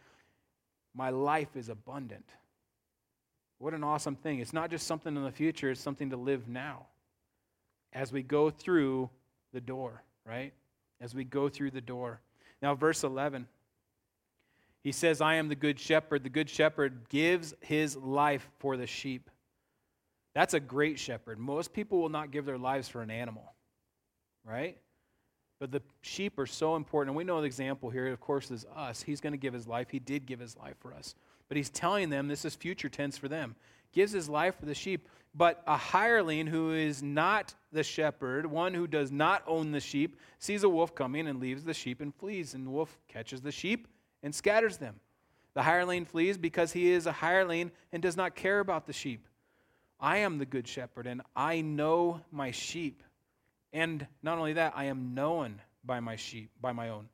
my life is abundant. What an awesome thing. It's not just something in the future, it's something to live now as we go through the door, right? As we go through the door. Now, verse 11. He says, I am the good shepherd. The good shepherd gives his life for the sheep. That's a great shepherd. Most people will not give their lives for an animal, right? But the sheep are so important. And we know the example here, of course, is us. He's going to give his life. He did give his life for us. But he's telling them this is future tense for them. Gives his life for the sheep. But a hireling who is not the shepherd, one who does not own the sheep, sees a wolf coming and leaves the sheep and flees. And the wolf catches the sheep and scatters them. The hireling flees because he is a hireling and does not care about the sheep. I am the good shepherd, and I know my sheep. And not only that, I am known by my sheep, by my own.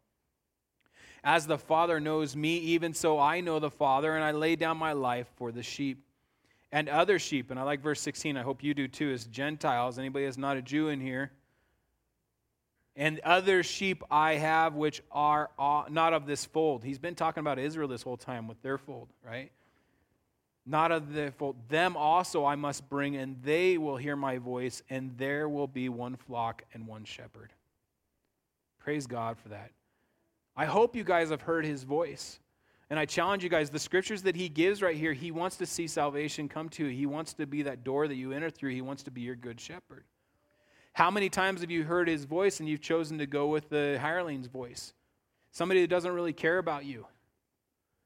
As the Father knows me, even so I know the Father, and I lay down my life for the sheep. And other sheep, and I like verse 16, I hope you do too, as Gentiles. Anybody that's not a Jew in here? And other sheep I have which are uh, not of this fold. He's been talking about Israel this whole time with their fold, right? Not of the fold. Them also I must bring, and they will hear my voice, and there will be one flock and one shepherd. Praise God for that. I hope you guys have heard his voice. And I challenge you guys, the scriptures that he gives right here, he wants to see salvation come to you. He wants to be that door that you enter through. He wants to be your good shepherd. How many times have you heard his voice and you've chosen to go with the hireling's voice? Somebody that doesn't really care about you.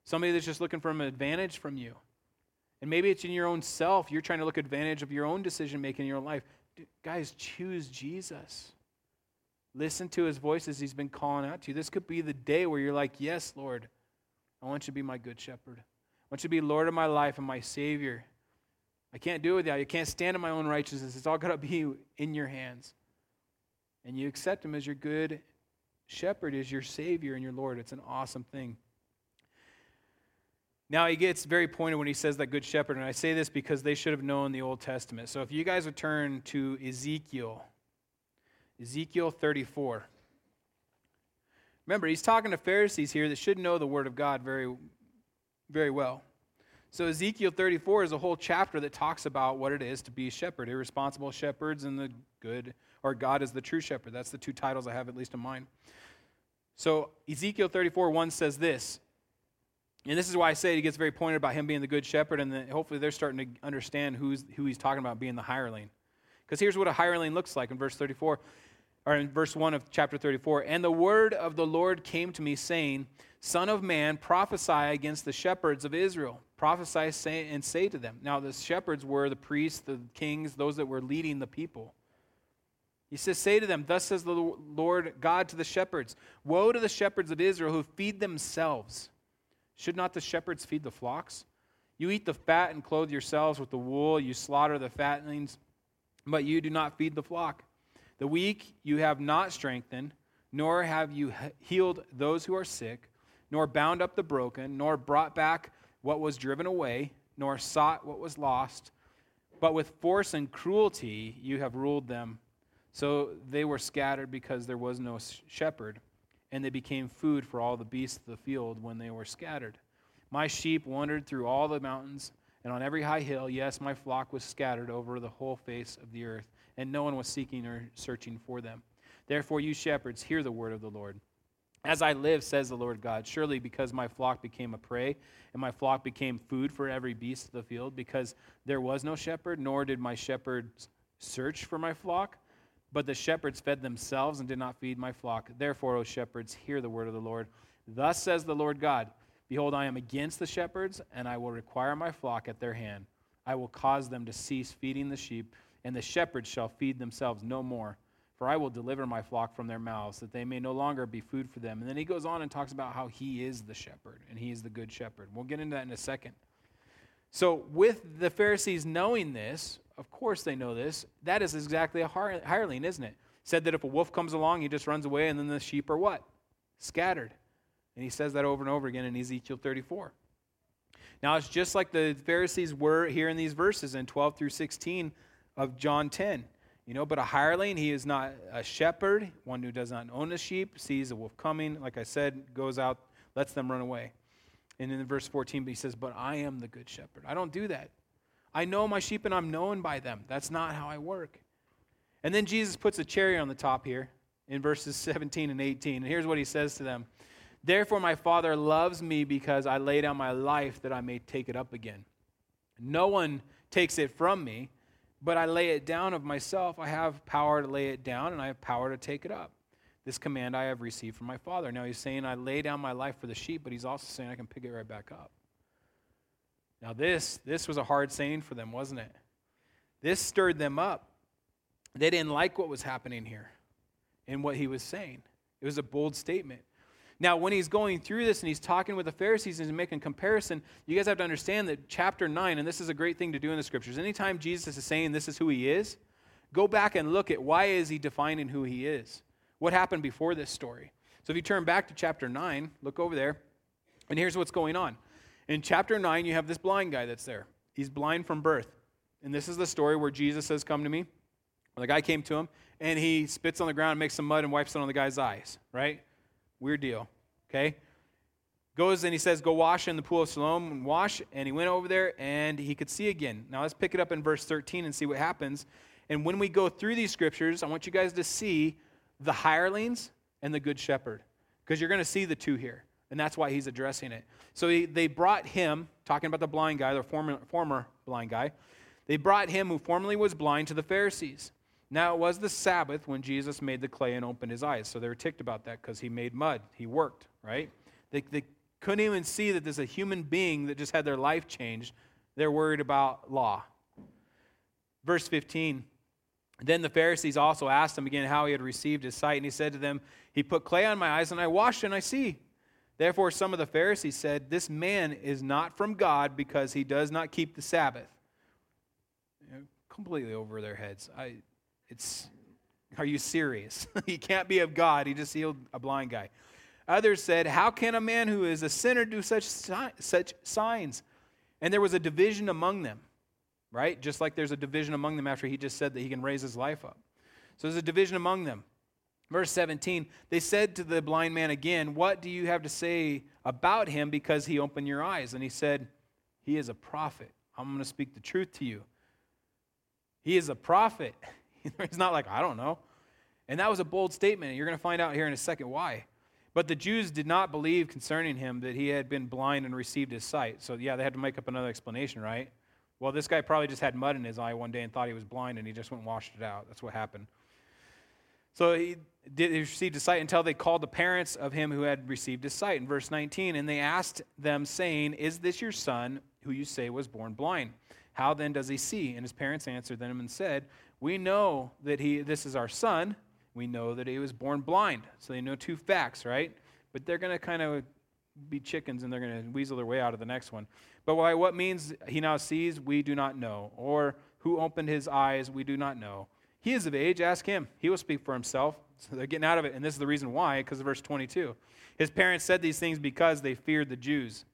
Somebody that's just looking for an advantage from you. And maybe it's in your own self. You're trying to look advantage of your own decision making in your life. Dude, guys, choose Jesus. Listen to his voice as he's been calling out to you. This could be the day where you're like, Yes, Lord, I want you to be my good shepherd. I want you to be Lord of my life and my Savior. I can't do it without you. I can't stand in my own righteousness. It's all got to be in your hands. And you accept him as your good shepherd, as your Savior and your Lord. It's an awesome thing. Now, he gets very pointed when he says that good shepherd, and I say this because they should have known the Old Testament. So if you guys would turn to Ezekiel, Ezekiel 34. Remember, he's talking to Pharisees here that should know the Word of God very, very well. So, Ezekiel 34 is a whole chapter that talks about what it is to be a shepherd, irresponsible shepherds and the good or God is the true shepherd. That's the two titles I have, at least in mind. So Ezekiel 34 1 says this. And this is why I say he gets very pointed about him being the good shepherd, and then hopefully they're starting to understand who's, who he's talking about being the hireling. Because here's what a hireling looks like in verse 34, or in verse 1 of chapter 34. And the word of the Lord came to me, saying, Son of man, prophesy against the shepherds of Israel. Prophesy say, and say to them. Now, the shepherds were the priests, the kings, those that were leading the people. He says, Say to them, Thus says the Lord God to the shepherds Woe to the shepherds of Israel who feed themselves. Should not the shepherds feed the flocks? You eat the fat and clothe yourselves with the wool. You slaughter the fatlings, but you do not feed the flock. The weak you have not strengthened, nor have you healed those who are sick nor bound up the broken, nor brought back what was driven away, nor sought what was lost. But with force and cruelty you have ruled them. So they were scattered because there was no shepherd, and they became food for all the beasts of the field when they were scattered. My sheep wandered through all the mountains, and on every high hill, yes, my flock was scattered over the whole face of the earth, and no one was seeking or searching for them. Therefore, you shepherds, hear the word of the Lord. As I live, says the Lord God, surely because my flock became a prey, and my flock became food for every beast of the field, because there was no shepherd, nor did my shepherds search for my flock, but the shepherds fed themselves and did not feed my flock. Therefore, O shepherds, hear the word of the Lord. Thus says the Lord God Behold, I am against the shepherds, and I will require my flock at their hand. I will cause them to cease feeding the sheep, and the shepherds shall feed themselves no more for I will deliver my flock from their mouths, that they may no longer be food for them. And then he goes on and talks about how he is the shepherd, and he is the good shepherd. We'll get into that in a second. So, with the Pharisees knowing this, of course they know this, that is exactly a hireling, isn't it? Said that if a wolf comes along, he just runs away, and then the sheep are what? Scattered. And he says that over and over again in Ezekiel 34. Now, it's just like the Pharisees were here in these verses in 12 through 16 of John 10. You know, but a hireling, he is not a shepherd, one who does not own a sheep, sees a wolf coming, like I said, goes out, lets them run away. And in verse 14, he says, But I am the good shepherd. I don't do that. I know my sheep and I'm known by them. That's not how I work. And then Jesus puts a cherry on the top here in verses 17 and 18. And here's what he says to them Therefore, my Father loves me because I lay down my life that I may take it up again. No one takes it from me but I lay it down of myself. I have power to lay it down, and I have power to take it up. This command I have received from my Father. Now he's saying, I lay down my life for the sheep, but he's also saying, I can pick it right back up. Now, this, this was a hard saying for them, wasn't it? This stirred them up. They didn't like what was happening here and what he was saying. It was a bold statement. Now, when he's going through this and he's talking with the Pharisees and he's making comparison, you guys have to understand that chapter 9, and this is a great thing to do in the scriptures, anytime Jesus is saying this is who he is, go back and look at why is he defining who he is? What happened before this story? So if you turn back to chapter 9, look over there, and here's what's going on. In chapter 9, you have this blind guy that's there. He's blind from birth. And this is the story where Jesus says, Come to me. the guy came to him, and he spits on the ground, makes some mud, and wipes it on the guy's eyes, right? Weird deal. Okay? Goes and he says, Go wash in the pool of Siloam and wash. And he went over there and he could see again. Now let's pick it up in verse 13 and see what happens. And when we go through these scriptures, I want you guys to see the hirelings and the good shepherd because you're going to see the two here. And that's why he's addressing it. So he, they brought him, talking about the blind guy, the former, former blind guy, they brought him who formerly was blind to the Pharisees. Now, it was the Sabbath when Jesus made the clay and opened his eyes. So they were ticked about that because he made mud. He worked, right? They, they couldn't even see that there's a human being that just had their life changed. They're worried about law. Verse 15 Then the Pharisees also asked him again how he had received his sight. And he said to them, He put clay on my eyes, and I washed, and I see. Therefore, some of the Pharisees said, This man is not from God because he does not keep the Sabbath. You know, completely over their heads. I, it's, are you serious? he can't be of God. He just healed a blind guy. Others said, How can a man who is a sinner do such, such signs? And there was a division among them, right? Just like there's a division among them after he just said that he can raise his life up. So there's a division among them. Verse 17, they said to the blind man again, What do you have to say about him because he opened your eyes? And he said, He is a prophet. I'm going to speak the truth to you. He is a prophet. He's not like, I don't know. And that was a bold statement. You're going to find out here in a second why. But the Jews did not believe concerning him that he had been blind and received his sight. So, yeah, they had to make up another explanation, right? Well, this guy probably just had mud in his eye one day and thought he was blind and he just went and washed it out. That's what happened. So he, did, he received his sight until they called the parents of him who had received his sight. In verse 19, and they asked them, saying, Is this your son who you say was born blind? How then does he see? And his parents answered them and said, We know that he, this is our son. We know that he was born blind. So they know two facts, right? But they're going to kind of be chickens and they're going to weasel their way out of the next one. But why, what means he now sees, we do not know. Or who opened his eyes, we do not know. He is of age, ask him. He will speak for himself. So they're getting out of it. And this is the reason why, because of verse 22. His parents said these things because they feared the Jews.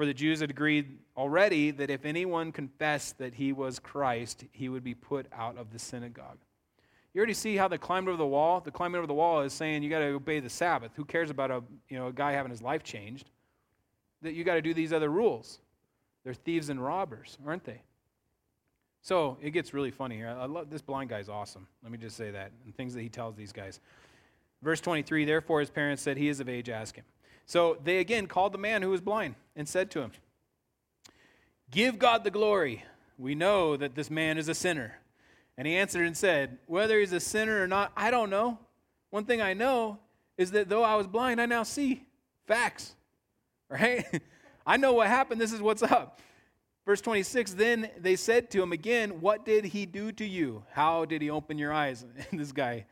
For the Jews had agreed already that if anyone confessed that he was Christ, he would be put out of the synagogue. You already see how the climbing over the wall? The climbing over the wall is saying you got to obey the Sabbath. Who cares about a, you know, a guy having his life changed? That you got to do these other rules. They're thieves and robbers, aren't they? So it gets really funny here. I love this blind guy's awesome. Let me just say that and things that he tells these guys. Verse 23 Therefore his parents said, He is of age, ask him. So they again called the man who was blind and said to him, Give God the glory. We know that this man is a sinner. And he answered and said, Whether he's a sinner or not, I don't know. One thing I know is that though I was blind, I now see. Facts. Right? I know what happened. This is what's up. Verse 26 Then they said to him again, What did he do to you? How did he open your eyes? And this guy,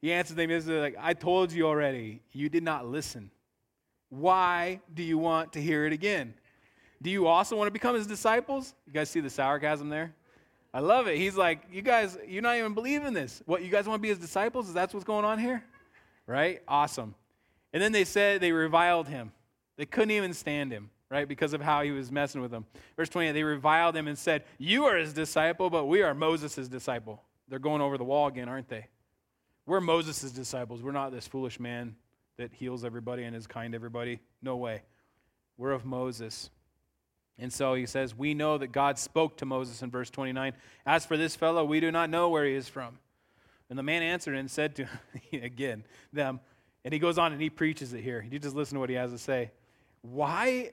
he answered them, like, I told you already, you did not listen. Why do you want to hear it again? Do you also want to become his disciples? You guys see the sarcasm there? I love it. He's like, You guys, you're not even believing this. What, you guys want to be his disciples? Is that what's going on here? Right? Awesome. And then they said they reviled him. They couldn't even stand him, right? Because of how he was messing with them. Verse 28, they reviled him and said, You are his disciple, but we are Moses' disciple. They're going over the wall again, aren't they? We're Moses' disciples. We're not this foolish man that heals everybody and is kind to everybody. No way. We're of Moses. And so he says, We know that God spoke to Moses in verse 29. As for this fellow, we do not know where he is from. And the man answered and said to again them, and he goes on and he preaches it here. You just listen to what he has to say. Why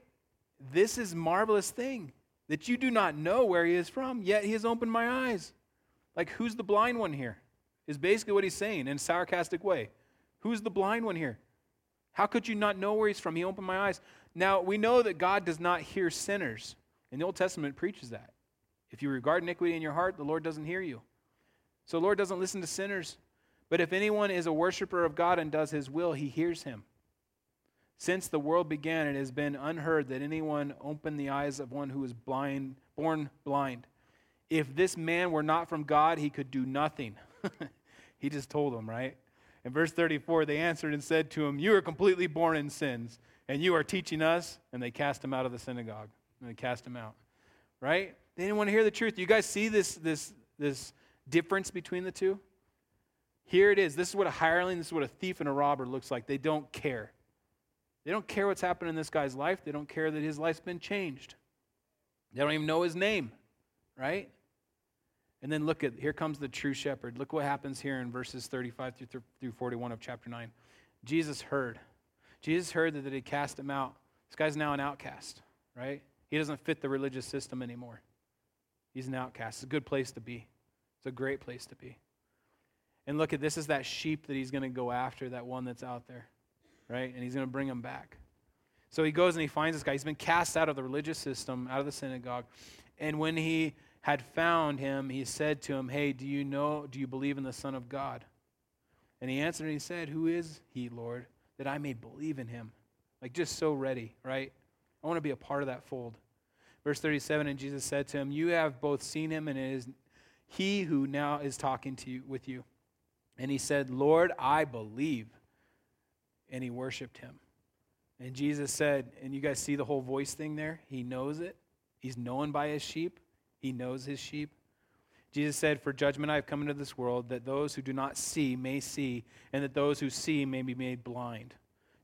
this is marvelous thing that you do not know where he is from, yet he has opened my eyes. Like who's the blind one here? Is basically what he's saying in sarcastic way. Who's the blind one here? How could you not know where he's from? He opened my eyes. Now, we know that God does not hear sinners. And the Old Testament preaches that. If you regard iniquity in your heart, the Lord doesn't hear you. So, the Lord doesn't listen to sinners. But if anyone is a worshiper of God and does his will, he hears him. Since the world began, it has been unheard that anyone opened the eyes of one who was blind, born blind. If this man were not from God, he could do nothing. he just told them, right? In verse 34, they answered and said to him, You are completely born in sins, and you are teaching us. And they cast him out of the synagogue. And they cast him out. Right? They didn't want to hear the truth. You guys see this, this, this difference between the two? Here it is. This is what a hireling, this is what a thief and a robber looks like. They don't care. They don't care what's happened in this guy's life. They don't care that his life's been changed. They don't even know his name, right? And then look at, here comes the true shepherd. Look what happens here in verses 35 through, through 41 of chapter 9. Jesus heard. Jesus heard that they cast him out. This guy's now an outcast, right? He doesn't fit the religious system anymore. He's an outcast. It's a good place to be. It's a great place to be. And look at this is that sheep that he's going to go after, that one that's out there, right? And he's going to bring him back. So he goes and he finds this guy. He's been cast out of the religious system, out of the synagogue. And when he had found him, he said to him, Hey, do you know, do you believe in the Son of God? And he answered and he said, Who is he, Lord, that I may believe in him? Like just so ready, right? I want to be a part of that fold. Verse 37, and Jesus said to him, You have both seen him, and it is he who now is talking to you with you. And he said, Lord, I believe. And he worshiped him. And Jesus said, and you guys see the whole voice thing there? He knows it. He's known by his sheep. He knows his sheep. Jesus said, For judgment I have come into this world, that those who do not see may see, and that those who see may be made blind.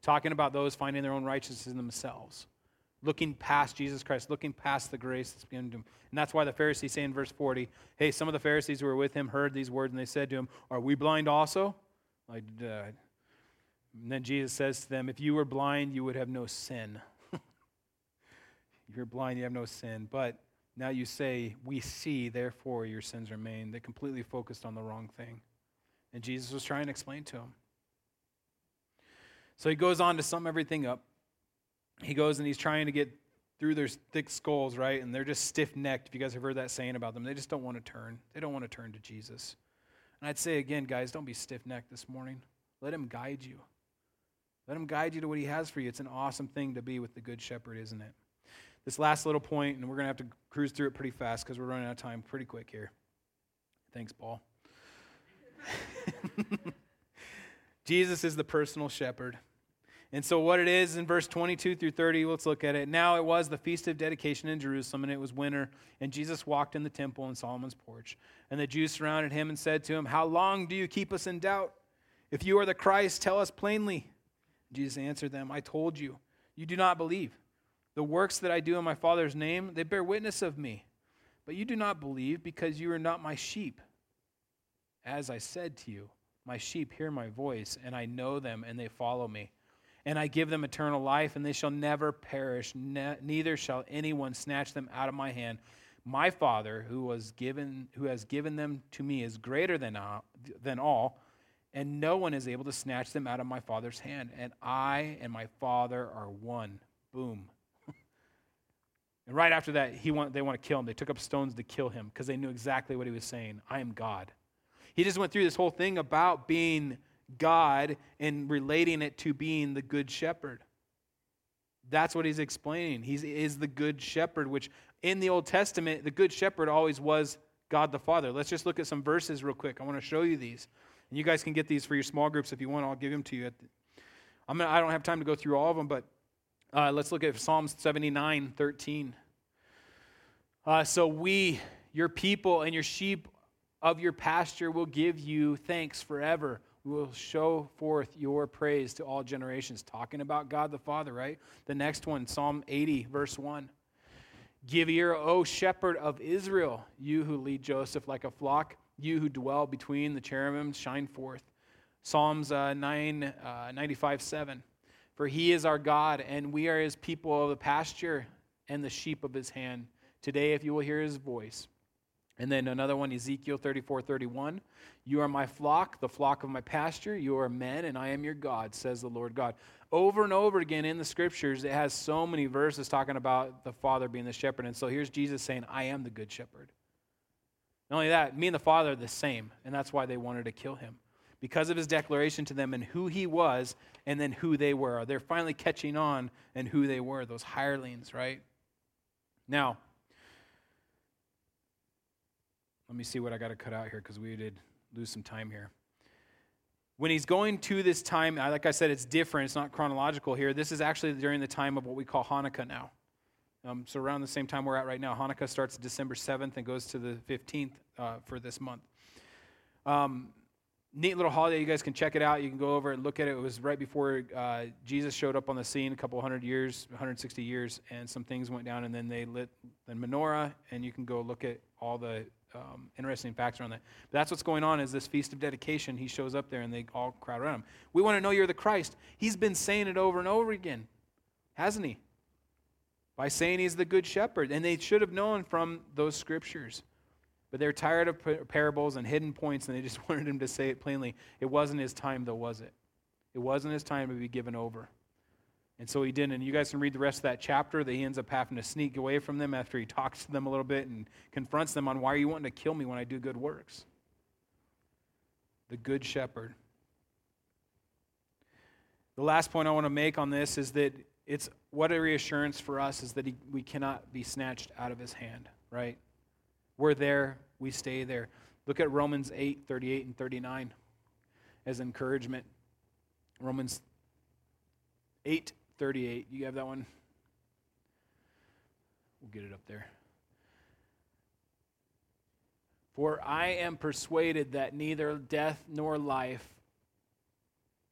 Talking about those finding their own righteousness in themselves, looking past Jesus Christ, looking past the grace that's given to him. And that's why the Pharisees say in verse 40, Hey, some of the Pharisees who were with him heard these words, and they said to him, Are we blind also? Like, uh, and then Jesus says to them, If you were blind, you would have no sin. if you're blind, you have no sin. But now you say, We see, therefore your sins remain. They completely focused on the wrong thing. And Jesus was trying to explain to them. So he goes on to sum everything up. He goes and he's trying to get through their thick skulls, right? And they're just stiff necked. If you guys have heard that saying about them, they just don't want to turn. They don't want to turn to Jesus. And I'd say again, guys, don't be stiff necked this morning. Let him guide you. Let him guide you to what he has for you. It's an awesome thing to be with the Good Shepherd, isn't it? This last little point, and we're going to have to cruise through it pretty fast because we're running out of time pretty quick here. Thanks, Paul. Jesus is the personal shepherd. And so, what it is in verse 22 through 30, let's look at it. Now it was the feast of dedication in Jerusalem, and it was winter, and Jesus walked in the temple in Solomon's porch. And the Jews surrounded him and said to him, How long do you keep us in doubt? If you are the Christ, tell us plainly. Jesus answered them, I told you, you do not believe. The works that I do in my Father's name, they bear witness of me. But you do not believe because you are not my sheep. As I said to you, my sheep hear my voice, and I know them, and they follow me and I give them eternal life, and they shall never perish, ne- neither shall anyone snatch them out of my hand. My Father, who was given, who has given them to me, is greater than than all, and no one is able to snatch them out of my Father's hand. And I and my Father are one. Boom. And right after that, he want, they want to kill him. They took up stones to kill him because they knew exactly what he was saying. I am God. He just went through this whole thing about being God and relating it to being the good shepherd. That's what he's explaining. He is the good shepherd, which in the Old Testament, the good shepherd always was God the Father. Let's just look at some verses real quick. I want to show you these. And you guys can get these for your small groups if you want. I'll give them to you. I'm gonna, I don't have time to go through all of them, but uh, let's look at Psalms 79 13. Uh, so we, your people, and your sheep of your pasture will give you thanks forever We will show forth your praise to all generations. Talking about God the Father, right? The next one, Psalm 80, verse 1. Give ear, O shepherd of Israel, you who lead Joseph like a flock, you who dwell between the cherubims, shine forth. Psalms uh, 9, uh, 95, 7. For he is our God, and we are his people of the pasture and the sheep of his hand. Today, if you will hear his voice, and then another one, Ezekiel 34 31. You are my flock, the flock of my pasture. You are men, and I am your God, says the Lord God. Over and over again in the scriptures, it has so many verses talking about the Father being the shepherd. And so here's Jesus saying, I am the good shepherd. Not only that, me and the Father are the same, and that's why they wanted to kill him. Because of his declaration to them and who he was, and then who they were. They're finally catching on and who they were, those hirelings, right? Now, let me see what I got to cut out here because we did lose some time here. When he's going to this time, like I said, it's different. It's not chronological here. This is actually during the time of what we call Hanukkah now. Um, so around the same time we're at right now. Hanukkah starts December 7th and goes to the 15th uh, for this month. Um, neat little holiday. You guys can check it out. You can go over and look at it. It was right before uh, Jesus showed up on the scene, a couple hundred years, 160 years, and some things went down, and then they lit the menorah, and you can go look at all the um, interesting facts around that. But that's what's going on is this feast of dedication. He shows up there and they all crowd around him. We want to know you're the Christ. He's been saying it over and over again, hasn't he? By saying he's the good shepherd. And they should have known from those scriptures. But they're tired of parables and hidden points and they just wanted him to say it plainly. It wasn't his time, though, was it? It wasn't his time to be given over. And so he didn't. And you guys can read the rest of that chapter that he ends up having to sneak away from them after he talks to them a little bit and confronts them on why are you wanting to kill me when I do good works? The good shepherd. The last point I want to make on this is that it's what a reassurance for us is that he, we cannot be snatched out of his hand, right? We're there, we stay there. Look at Romans 8, 38 and 39 as encouragement. Romans 8, 38. You have that one? We'll get it up there. For I am persuaded that neither death nor life,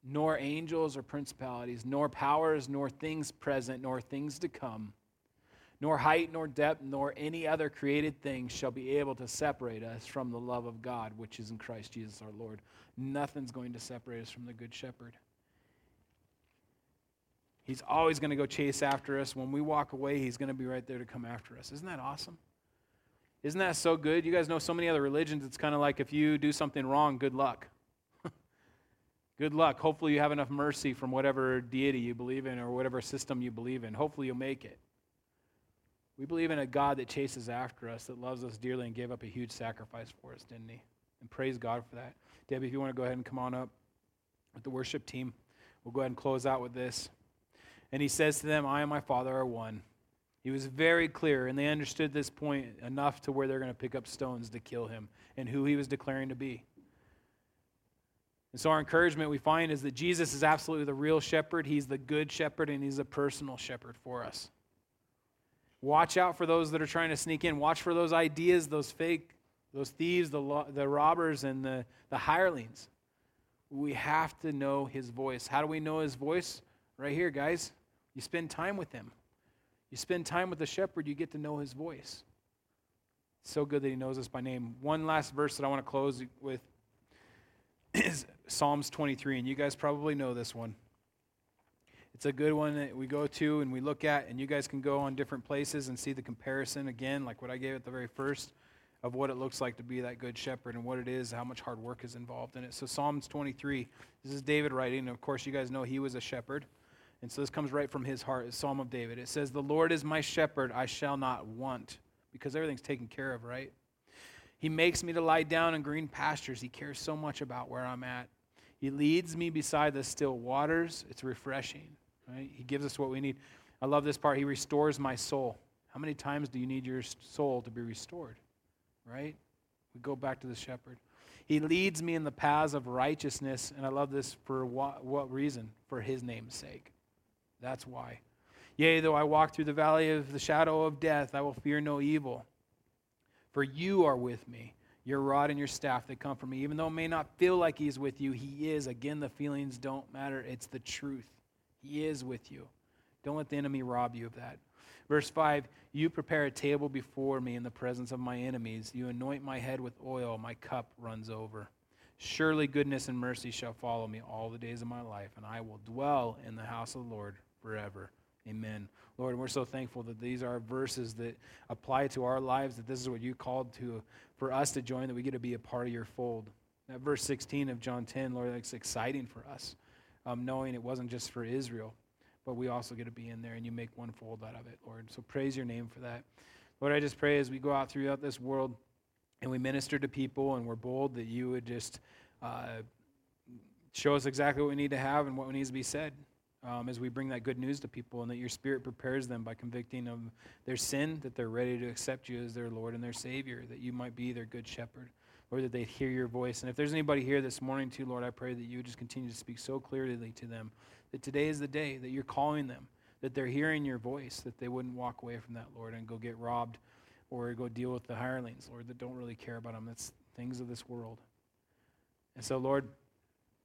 nor angels or principalities, nor powers, nor things present, nor things to come, Nor height, nor depth, nor any other created thing shall be able to separate us from the love of God, which is in Christ Jesus our Lord. Nothing's going to separate us from the Good Shepherd. He's always going to go chase after us. When we walk away, He's going to be right there to come after us. Isn't that awesome? Isn't that so good? You guys know so many other religions, it's kind of like if you do something wrong, good luck. good luck. Hopefully, you have enough mercy from whatever deity you believe in or whatever system you believe in. Hopefully, you'll make it. We believe in a God that chases after us, that loves us dearly, and gave up a huge sacrifice for us, didn't He? And praise God for that. Debbie, if you want to go ahead and come on up with the worship team, we'll go ahead and close out with this. And He says to them, I and my Father are one. He was very clear, and they understood this point enough to where they're going to pick up stones to kill him and who he was declaring to be. And so, our encouragement we find is that Jesus is absolutely the real shepherd. He's the good shepherd, and he's a personal shepherd for us. Watch out for those that are trying to sneak in. Watch for those ideas, those fake, those thieves, the, the robbers, and the, the hirelings. We have to know his voice. How do we know his voice? Right here, guys. You spend time with him. You spend time with the shepherd, you get to know his voice. It's so good that he knows us by name. One last verse that I want to close with is Psalms 23, and you guys probably know this one. It's a good one that we go to and we look at, and you guys can go on different places and see the comparison again, like what I gave at the very first, of what it looks like to be that good shepherd and what it is, how much hard work is involved in it. So, Psalms 23, this is David writing, and of course, you guys know he was a shepherd. And so this comes right from his heart, Psalm of David. It says, The Lord is my shepherd, I shall not want, because everything's taken care of, right? He makes me to lie down in green pastures. He cares so much about where I'm at. He leads me beside the still waters. It's refreshing, right? He gives us what we need. I love this part. He restores my soul. How many times do you need your soul to be restored, right? We go back to the shepherd. He leads me in the paths of righteousness, and I love this for what, what reason? For his name's sake. That's why. Yea, though I walk through the valley of the shadow of death, I will fear no evil. For you are with me. Your rod and your staff that come from me. Even though it may not feel like he's with you, he is. Again, the feelings don't matter. It's the truth. He is with you. Don't let the enemy rob you of that. Verse 5 You prepare a table before me in the presence of my enemies. You anoint my head with oil. My cup runs over. Surely goodness and mercy shall follow me all the days of my life, and I will dwell in the house of the Lord forever. Amen. Lord, we're so thankful that these are verses that apply to our lives, that this is what you called to for us to join, that we get to be a part of your fold. That verse 16 of John 10, Lord, it's exciting for us, um, knowing it wasn't just for Israel, but we also get to be in there and you make one fold out of it, Lord. So praise your name for that. Lord, I just pray as we go out throughout this world and we minister to people and we're bold that you would just uh, show us exactly what we need to have and what needs to be said um, as we bring that good news to people, and that your Spirit prepares them by convicting of their sin, that they're ready to accept you as their Lord and their Savior, that you might be their good shepherd, or that they'd hear your voice. And if there's anybody here this morning, too, Lord, I pray that you would just continue to speak so clearly to them that today is the day that you're calling them, that they're hearing your voice, that they wouldn't walk away from that, Lord, and go get robbed or go deal with the hirelings, Lord, that don't really care about them. That's things of this world. And so, Lord,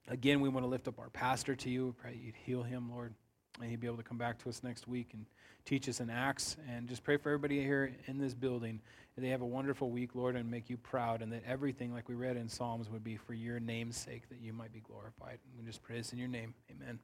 Again, we want to lift up our pastor to you. We pray you'd heal him, Lord, and he'd be able to come back to us next week and teach us in Acts. And just pray for everybody here in this building that they have a wonderful week, Lord, and make you proud, and that everything, like we read in Psalms, would be for your name's sake, that you might be glorified. And we just pray this in your name. Amen.